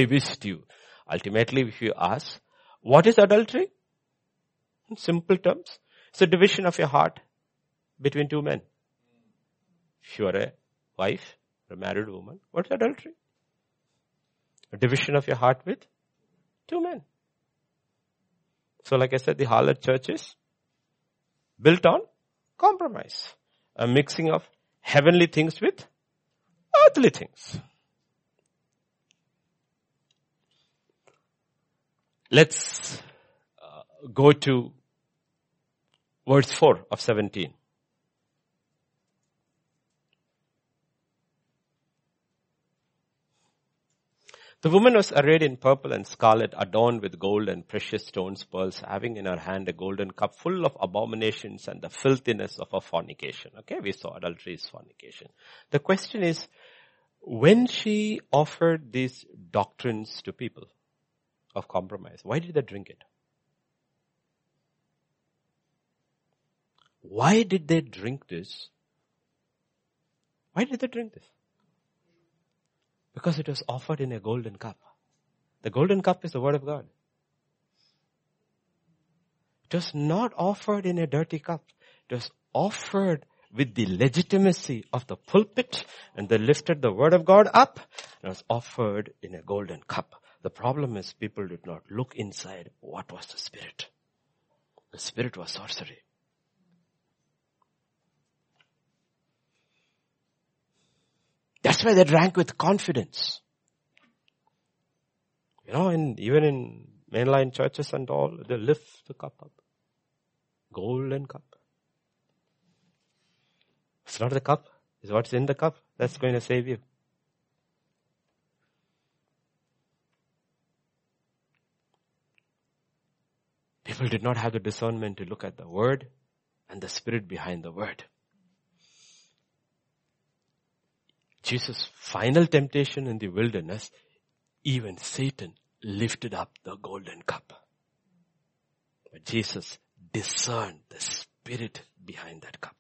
bewitched you. Ultimately, if you ask, what is adultery? In simple terms, it's a division of your heart between two men. If you are a wife, a married woman, what is adultery? A division of your heart with two men. So like I said, the harlot church is built on compromise. A mixing of heavenly things with earthly things. Let's uh, go to verse 4 of 17. The woman was arrayed in purple and scarlet, adorned with gold and precious stones, pearls, having in her hand a golden cup full of abominations and the filthiness of her fornication. Okay, we saw adultery is fornication. The question is, when she offered these doctrines to people, of compromise. Why did they drink it? Why did they drink this? Why did they drink this? Because it was offered in a golden cup. The golden cup is the word of God. It was not offered in a dirty cup. It was offered with the legitimacy of the pulpit and they lifted the word of God up and it was offered in a golden cup. The problem is people did not look inside what was the spirit. The spirit was sorcery. That's why they drank with confidence. You know, and even in mainline churches and all, they lift the cup up. Golden cup. It's not the cup. It's what's in the cup that's going to save you. People did not have the discernment to look at the word and the spirit behind the word. Jesus' final temptation in the wilderness, even Satan lifted up the golden cup. But Jesus discerned the spirit behind that cup.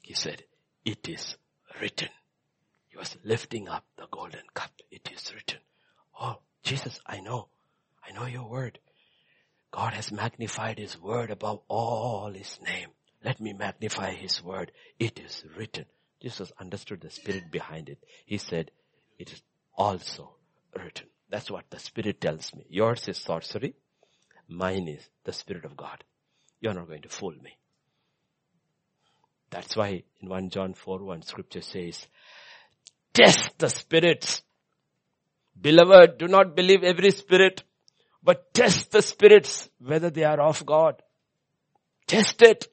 He said, it is written. He was lifting up the golden cup. It is written. Oh, Jesus, I know. I know your word. God has magnified his word above all his name. Let me magnify his word. It is written. Jesus understood the spirit behind it. He said, it is also written. That's what the spirit tells me. Yours is sorcery. Mine is the spirit of God. You're not going to fool me. That's why in 1 John 4 1 scripture says, test the spirits. Beloved, do not believe every spirit, but test the spirits whether they are of God. Test it.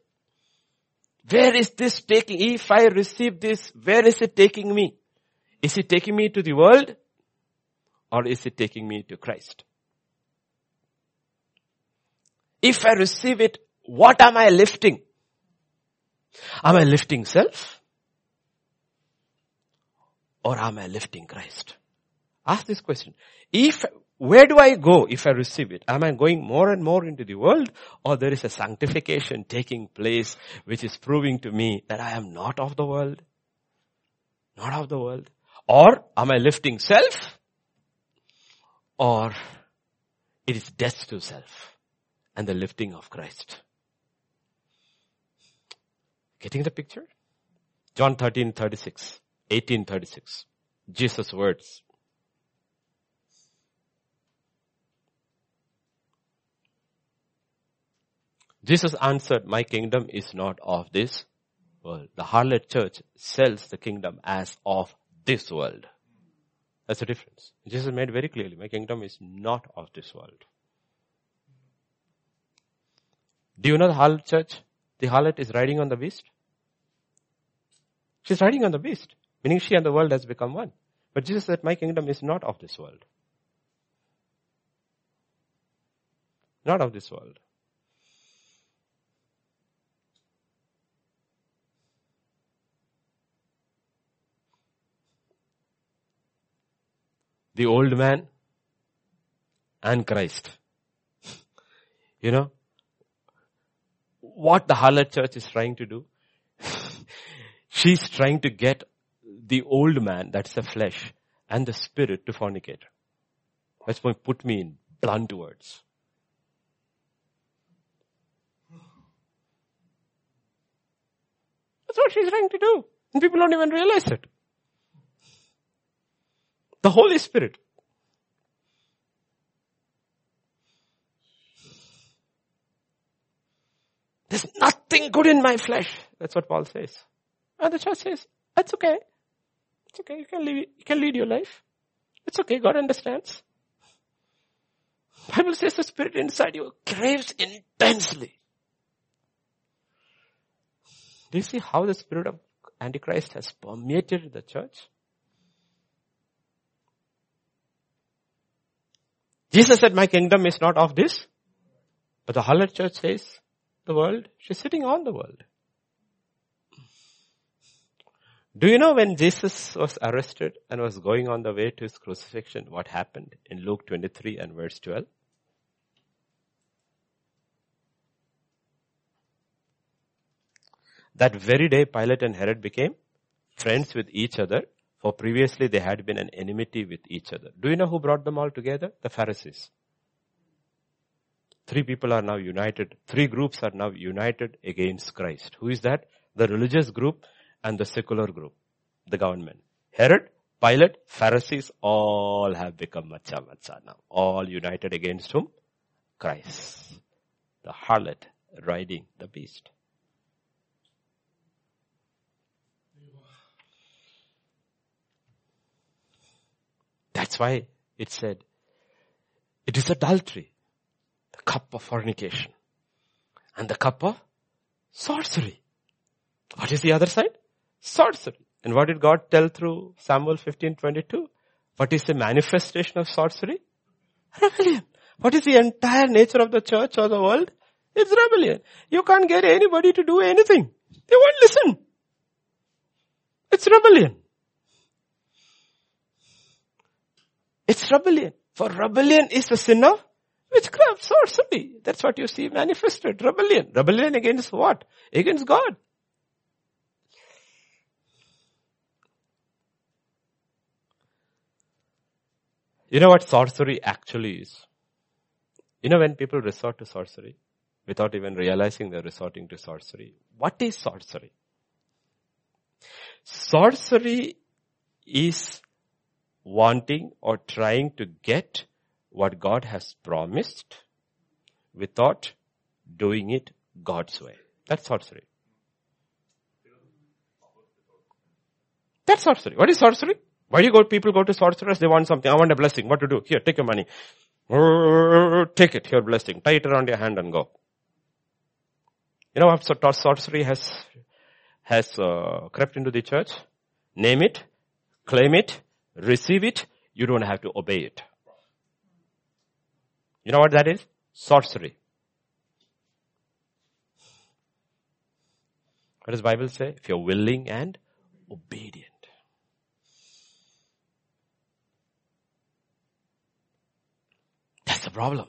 Where is this taking? If I receive this, where is it taking me? Is it taking me to the world? Or is it taking me to Christ? If I receive it, what am I lifting? Am I lifting self? Or am I lifting Christ? Ask this question. If, where do I go if I receive it? Am I going more and more into the world or there is a sanctification taking place which is proving to me that I am not of the world? Not of the world. Or am I lifting self? Or it is death to self and the lifting of Christ. Getting the picture? John 13, 36, 18, 36. Jesus' words. Jesus answered, my kingdom is not of this world. The harlot church sells the kingdom as of this world. That's the difference. Jesus made very clearly, my kingdom is not of this world. Do you know the harlot church? The harlot is riding on the beast. She's riding on the beast, meaning she and the world has become one. But Jesus said, my kingdom is not of this world. Not of this world. The old man and Christ. you know, what the harlot church is trying to do She's trying to get the old man, that's the flesh, and the spirit to fornicate. That's what put me in blunt words. That's what she's trying to do. And people don't even realize it. The Holy Spirit. There's nothing good in my flesh. That's what Paul says. And the church says, that's okay. It's okay. You can live, you can lead your life. It's okay. God understands. Bible says the spirit inside you craves intensely. Do you see how the spirit of Antichrist has permeated the church? Jesus said, my kingdom is not of this. But the harlot church says, the world, she's sitting on the world. Do you know when Jesus was arrested and was going on the way to his crucifixion, what happened in Luke 23 and verse 12? That very day Pilate and Herod became friends with each other, for previously they had been an enmity with each other. Do you know who brought them all together? The Pharisees. Three people are now united. Three groups are now united against Christ. Who is that? The religious group and the secular group, the government. Herod, Pilate, Pharisees all have become macha macha now. All united against whom? Christ. The harlot riding the beast. That's why it said, it is adultery, the cup of fornication, and the cup of sorcery. What is the other side? Sorcery. And what did God tell through Samuel 15:22? What is the manifestation of sorcery? Rebellion. What is the entire nature of the church or the world? It's rebellion. You can't get anybody to do anything. They won't listen. It's rebellion. It's rebellion. For rebellion is a sin of witchcraft, sorcery. That's what you see manifested. Rebellion. Rebellion against what? Against God. You know what sorcery actually is? You know when people resort to sorcery without even realizing they're resorting to sorcery. What is sorcery? Sorcery is wanting or trying to get what God has promised without doing it God's way. That's sorcery. That's sorcery. What is sorcery? Why do you go, people go to sorcerers? They want something. I want a blessing. What to do? Here, take your money. Take it, your blessing. Tie it around your hand and go. You know what sorcery has, has uh, crept into the church? Name it, claim it, receive it, you don't have to obey it. You know what that is? Sorcery. What does Bible say? If you're willing and obedient. That's the problem.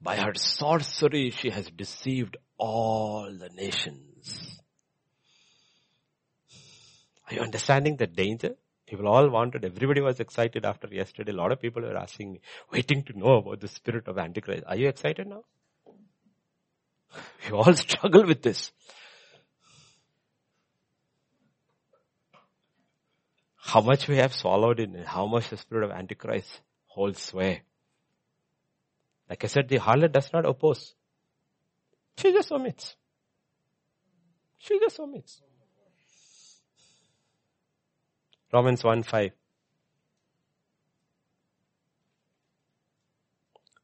By her sorcery, she has deceived all the nations. Are you understanding the danger? People all wanted, everybody was excited after yesterday. A lot of people were asking me, waiting to know about the spirit of Antichrist. Are you excited now? We all struggle with this. How much we have swallowed in how much the spirit of Antichrist holds sway. Like I said, the harlot does not oppose. She just omits. She just omits. Romans 1 5.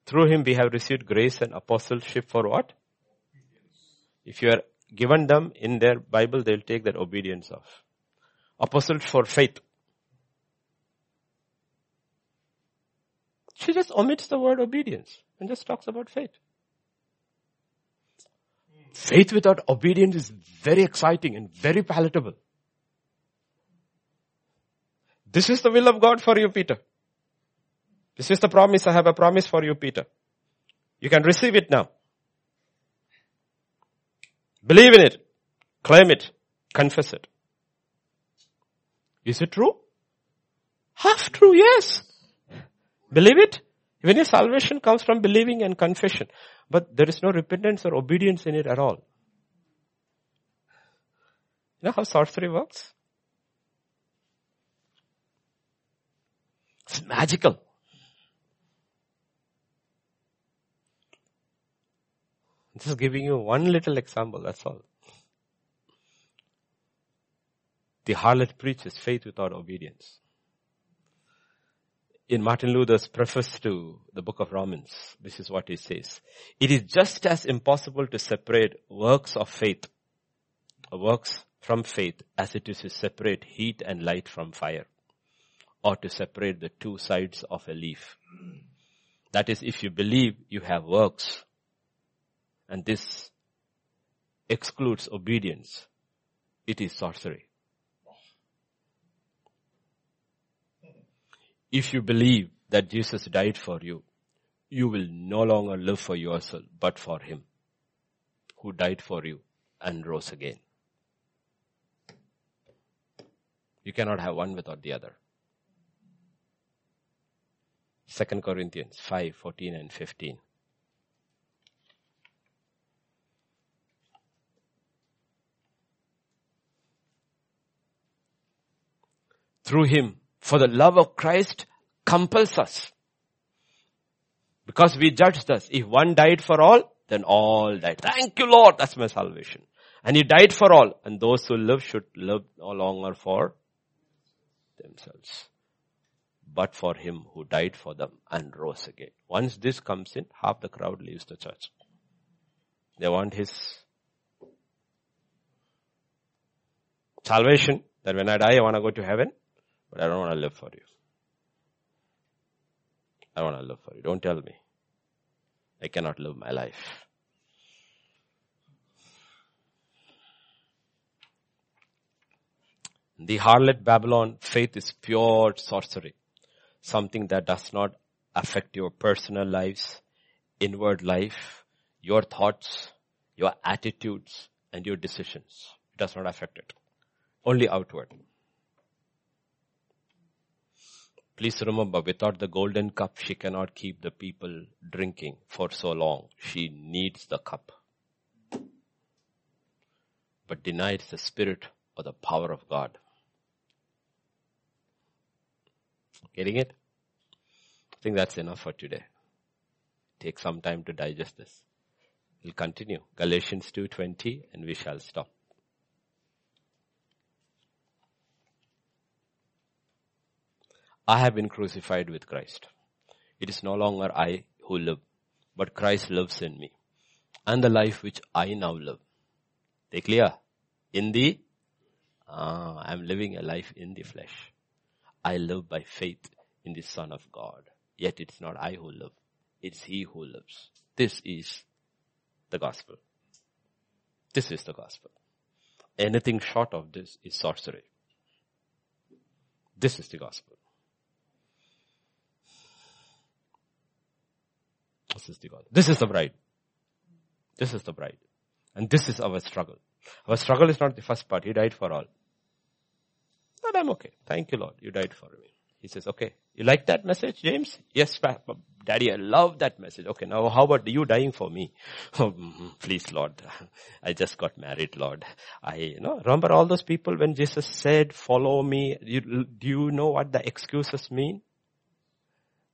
Through him we have received grace and apostleship for what? If you are given them in their Bible, they'll take that obedience of. Apostle for faith. She just omits the word obedience and just talks about faith. Faith without obedience is very exciting and very palatable. This is the will of God for you, Peter. This is the promise. I have a promise for you, Peter. You can receive it now. Believe in it. Claim it. Confess it. Is it true? Half true, yes. Believe it. Even your salvation comes from believing and confession. But there is no repentance or obedience in it at all. You know how sorcery works? It's magical. Just giving you one little example, that's all. The harlot preaches faith without obedience in Martin Luther's preface to the book of Romans, this is what he says. It is just as impossible to separate works of faith, works from faith, as it is to separate heat and light from fire, or to separate the two sides of a leaf. That is, if you believe you have works, and this excludes obedience, it is sorcery. If you believe that Jesus died for you, you will no longer live for yourself, but for Him who died for you and rose again. You cannot have one without the other. 2 Corinthians 5, 14 and 15. Through him, for the love of Christ compels us. Because we judge thus. If one died for all, Then all died. Thank you Lord, that's my salvation. And he died for all. And those who live should live no longer for themselves. But for him who died for them and rose again. Once this comes in, half the crowd leaves the church. They want his salvation, that when I die I want to go to heaven, but I don't want to live for you. I want to live for you. Don't tell me. I cannot live my life. The harlot Babylon faith is pure sorcery. Something that does not affect your personal lives, inward life, your thoughts, your attitudes, and your decisions. It does not affect it. Only outward. Please remember, without the golden cup, she cannot keep the people drinking for so long. She needs the cup. But denies the spirit or the power of God. Getting it? I think that's enough for today. Take some time to digest this. We'll continue. Galatians 2.20 and we shall stop. I have been crucified with Christ. It is no longer I who live, but Christ lives in me. And the life which I now live. They clear? In the, ah, I'm living a life in the flesh. I live by faith in the Son of God. Yet it's not I who live. It's He who lives. This is the gospel. This is the gospel. Anything short of this is sorcery. This is the gospel. This is the God. This is the bride. This is the bride. And this is our struggle. Our struggle is not the first part. He died for all. But I'm okay. Thank you, Lord. You died for me. He says, okay. You like that message, James? Yes, daddy, I love that message. Okay, now how about you dying for me? Oh, please, Lord. I just got married, Lord. I, you know, remember all those people when Jesus said, follow me? You, do you know what the excuses mean?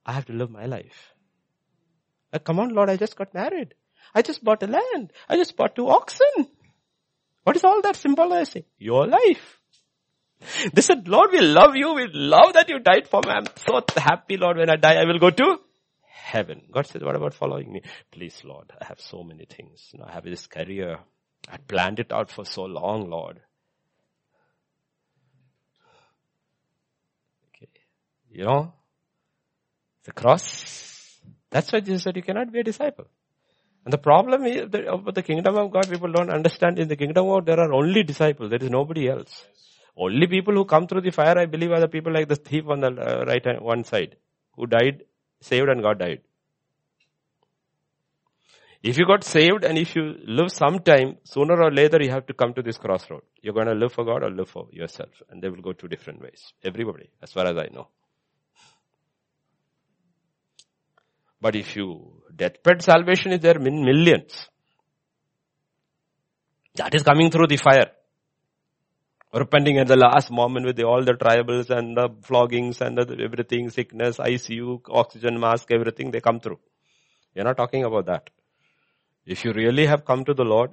I have to live my life. Uh, come on, Lord, I just got married. I just bought a land. I just bought two oxen. What is all that symbolizing? Your life. They said, Lord, we love you. We love that you died for me. I'm so happy, Lord, when I die, I will go to heaven. God said, what about following me? Please, Lord, I have so many things. You know, I have this career. I planned it out for so long, Lord. Okay. You know, the cross that's why Jesus said you cannot be a disciple. And the problem is that the kingdom of God, people don't understand in the kingdom of God, there are only disciples. There is nobody else. Only people who come through the fire, I believe, are the people like the thief on the uh, right hand, one side, who died, saved and God died. If you got saved and if you live sometime, sooner or later you have to come to this crossroad. You're going to live for God or live for yourself. And they will go two different ways. Everybody, as far as I know. But if you deathbed salvation is there in millions. That is coming through the fire. Repenting at the last moment with the, all the tribals and the floggings and the, everything, sickness, ICU, oxygen mask, everything, they come through. We're not talking about that. If you really have come to the Lord,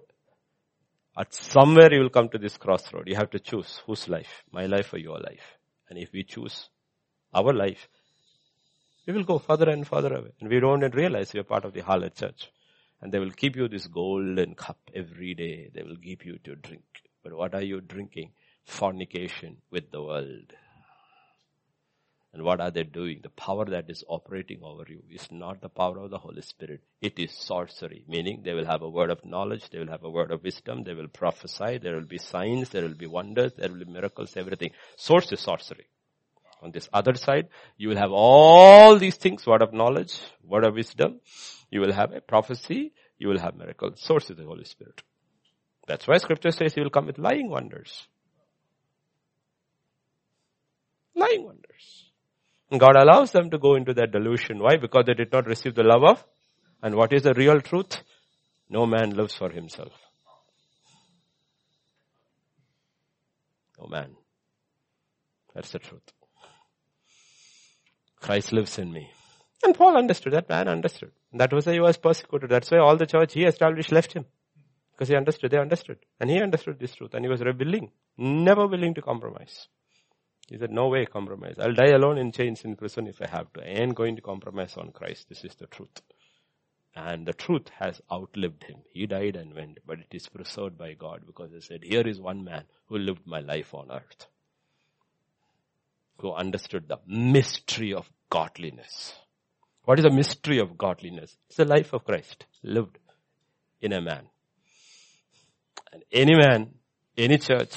at somewhere you will come to this crossroad. You have to choose whose life, my life or your life. And if we choose our life, we will go further and further away. And we don't even realize we are part of the harlot church. And they will keep you this golden cup every day. They will give you to drink. But what are you drinking? Fornication with the world. And what are they doing? The power that is operating over you is not the power of the Holy Spirit. It is sorcery, meaning they will have a word of knowledge, they will have a word of wisdom, they will prophesy, there will be signs, there will be wonders, there will be miracles, everything. Source is sorcery. On this other side, you will have all these things, word of knowledge, word of wisdom. You will have a prophecy. You will have miracles. Source is the Holy Spirit. That's why scripture says he will come with lying wonders. Lying wonders. And God allows them to go into that delusion. Why? Because they did not receive the love of. And what is the real truth? No man lives for himself. No man. That's the truth. Christ lives in me. And Paul understood, that man understood. That was why he was persecuted. That's why all the church he established left him. Because he understood, they understood. And he understood this truth and he was willing, never willing to compromise. He said, no way compromise. I'll die alone in chains in prison if I have to. I ain't going to compromise on Christ. This is the truth. And the truth has outlived him. He died and went, but it is preserved by God because he said, here is one man who lived my life on earth. Who understood the mystery of godliness. What is the mystery of godliness? It's the life of Christ lived in a man. And any man, any church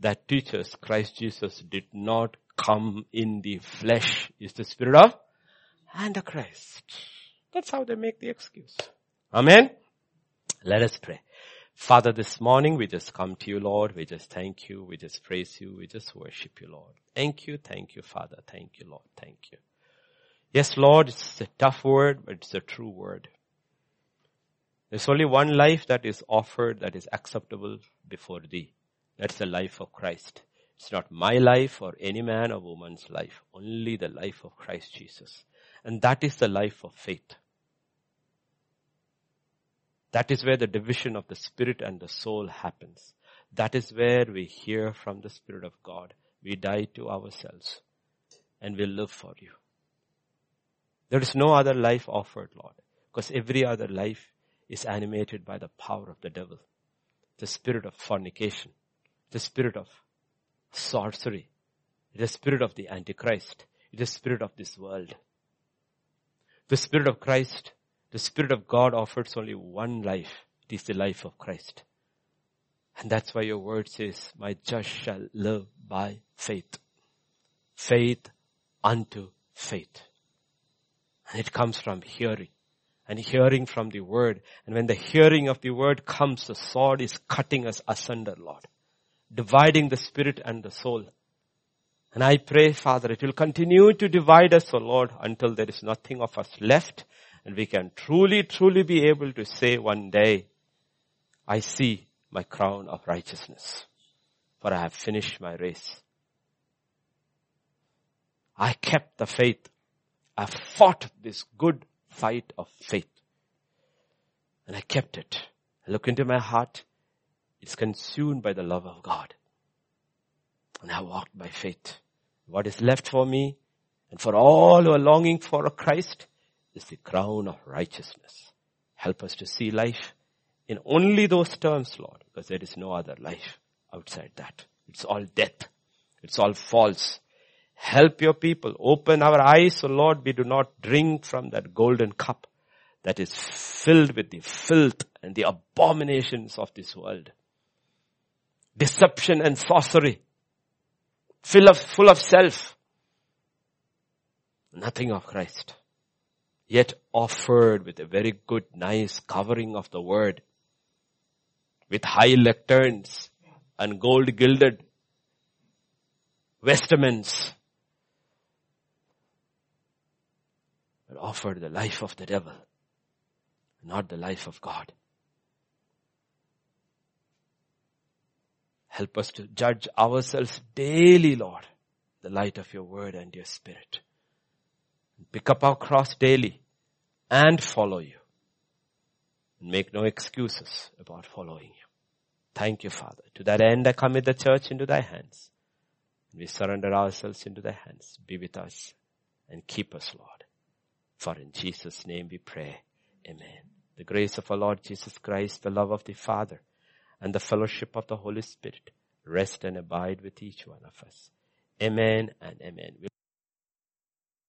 that teaches Christ Jesus did not come in the flesh is the spirit of Antichrist. That's how they make the excuse. Amen. Let us pray. Father, this morning we just come to you, Lord. We just thank you. We just praise you. We just worship you, Lord. Thank you. Thank you, Father. Thank you, Lord. Thank you. Yes, Lord, it's a tough word, but it's a true word. There's only one life that is offered that is acceptable before thee. That's the life of Christ. It's not my life or any man or woman's life, only the life of Christ Jesus. And that is the life of faith. That is where the division of the spirit and the soul happens. That is where we hear from the Spirit of God. We die to ourselves and we live for you. There is no other life offered, Lord, because every other life is animated by the power of the devil, the spirit of fornication, the spirit of sorcery, the spirit of the Antichrist, the spirit of this world. The spirit of Christ, the spirit of God offers only one life. It is the life of Christ. And that's why your word says, my just shall live by faith. Faith unto faith. And it comes from hearing and hearing from the word. And when the hearing of the word comes, the sword is cutting us asunder, Lord, dividing the spirit and the soul. And I pray, Father, it will continue to divide us, O oh Lord, until there is nothing of us left and we can truly, truly be able to say one day, I see my crown of righteousness, for I have finished my race. I kept the faith I fought this good fight of faith. And I kept it. I look into my heart. It's consumed by the love of God. And I walked by faith. What is left for me and for all who are longing for a Christ is the crown of righteousness. Help us to see life in only those terms, Lord, because there is no other life outside that. It's all death. It's all false. Help your people. Open our eyes, so Lord, we do not drink from that golden cup that is filled with the filth and the abominations of this world. Deception and sorcery. Full of, full of self. Nothing of Christ. Yet offered with a very good, nice covering of the word. With high lecterns and gold gilded vestments but offered the life of the devil, not the life of God. Help us to judge ourselves daily, Lord, the light of your word and your spirit. Pick up our cross daily and follow you. Make no excuses about following you. Thank you, Father. To that end, I commit the church into thy hands. We surrender ourselves into thy hands. Be with us and keep us, Lord. For in Jesus' name we pray. Amen. The grace of our Lord Jesus Christ, the love of the Father, and the fellowship of the Holy Spirit rest and abide with each one of us. Amen and amen.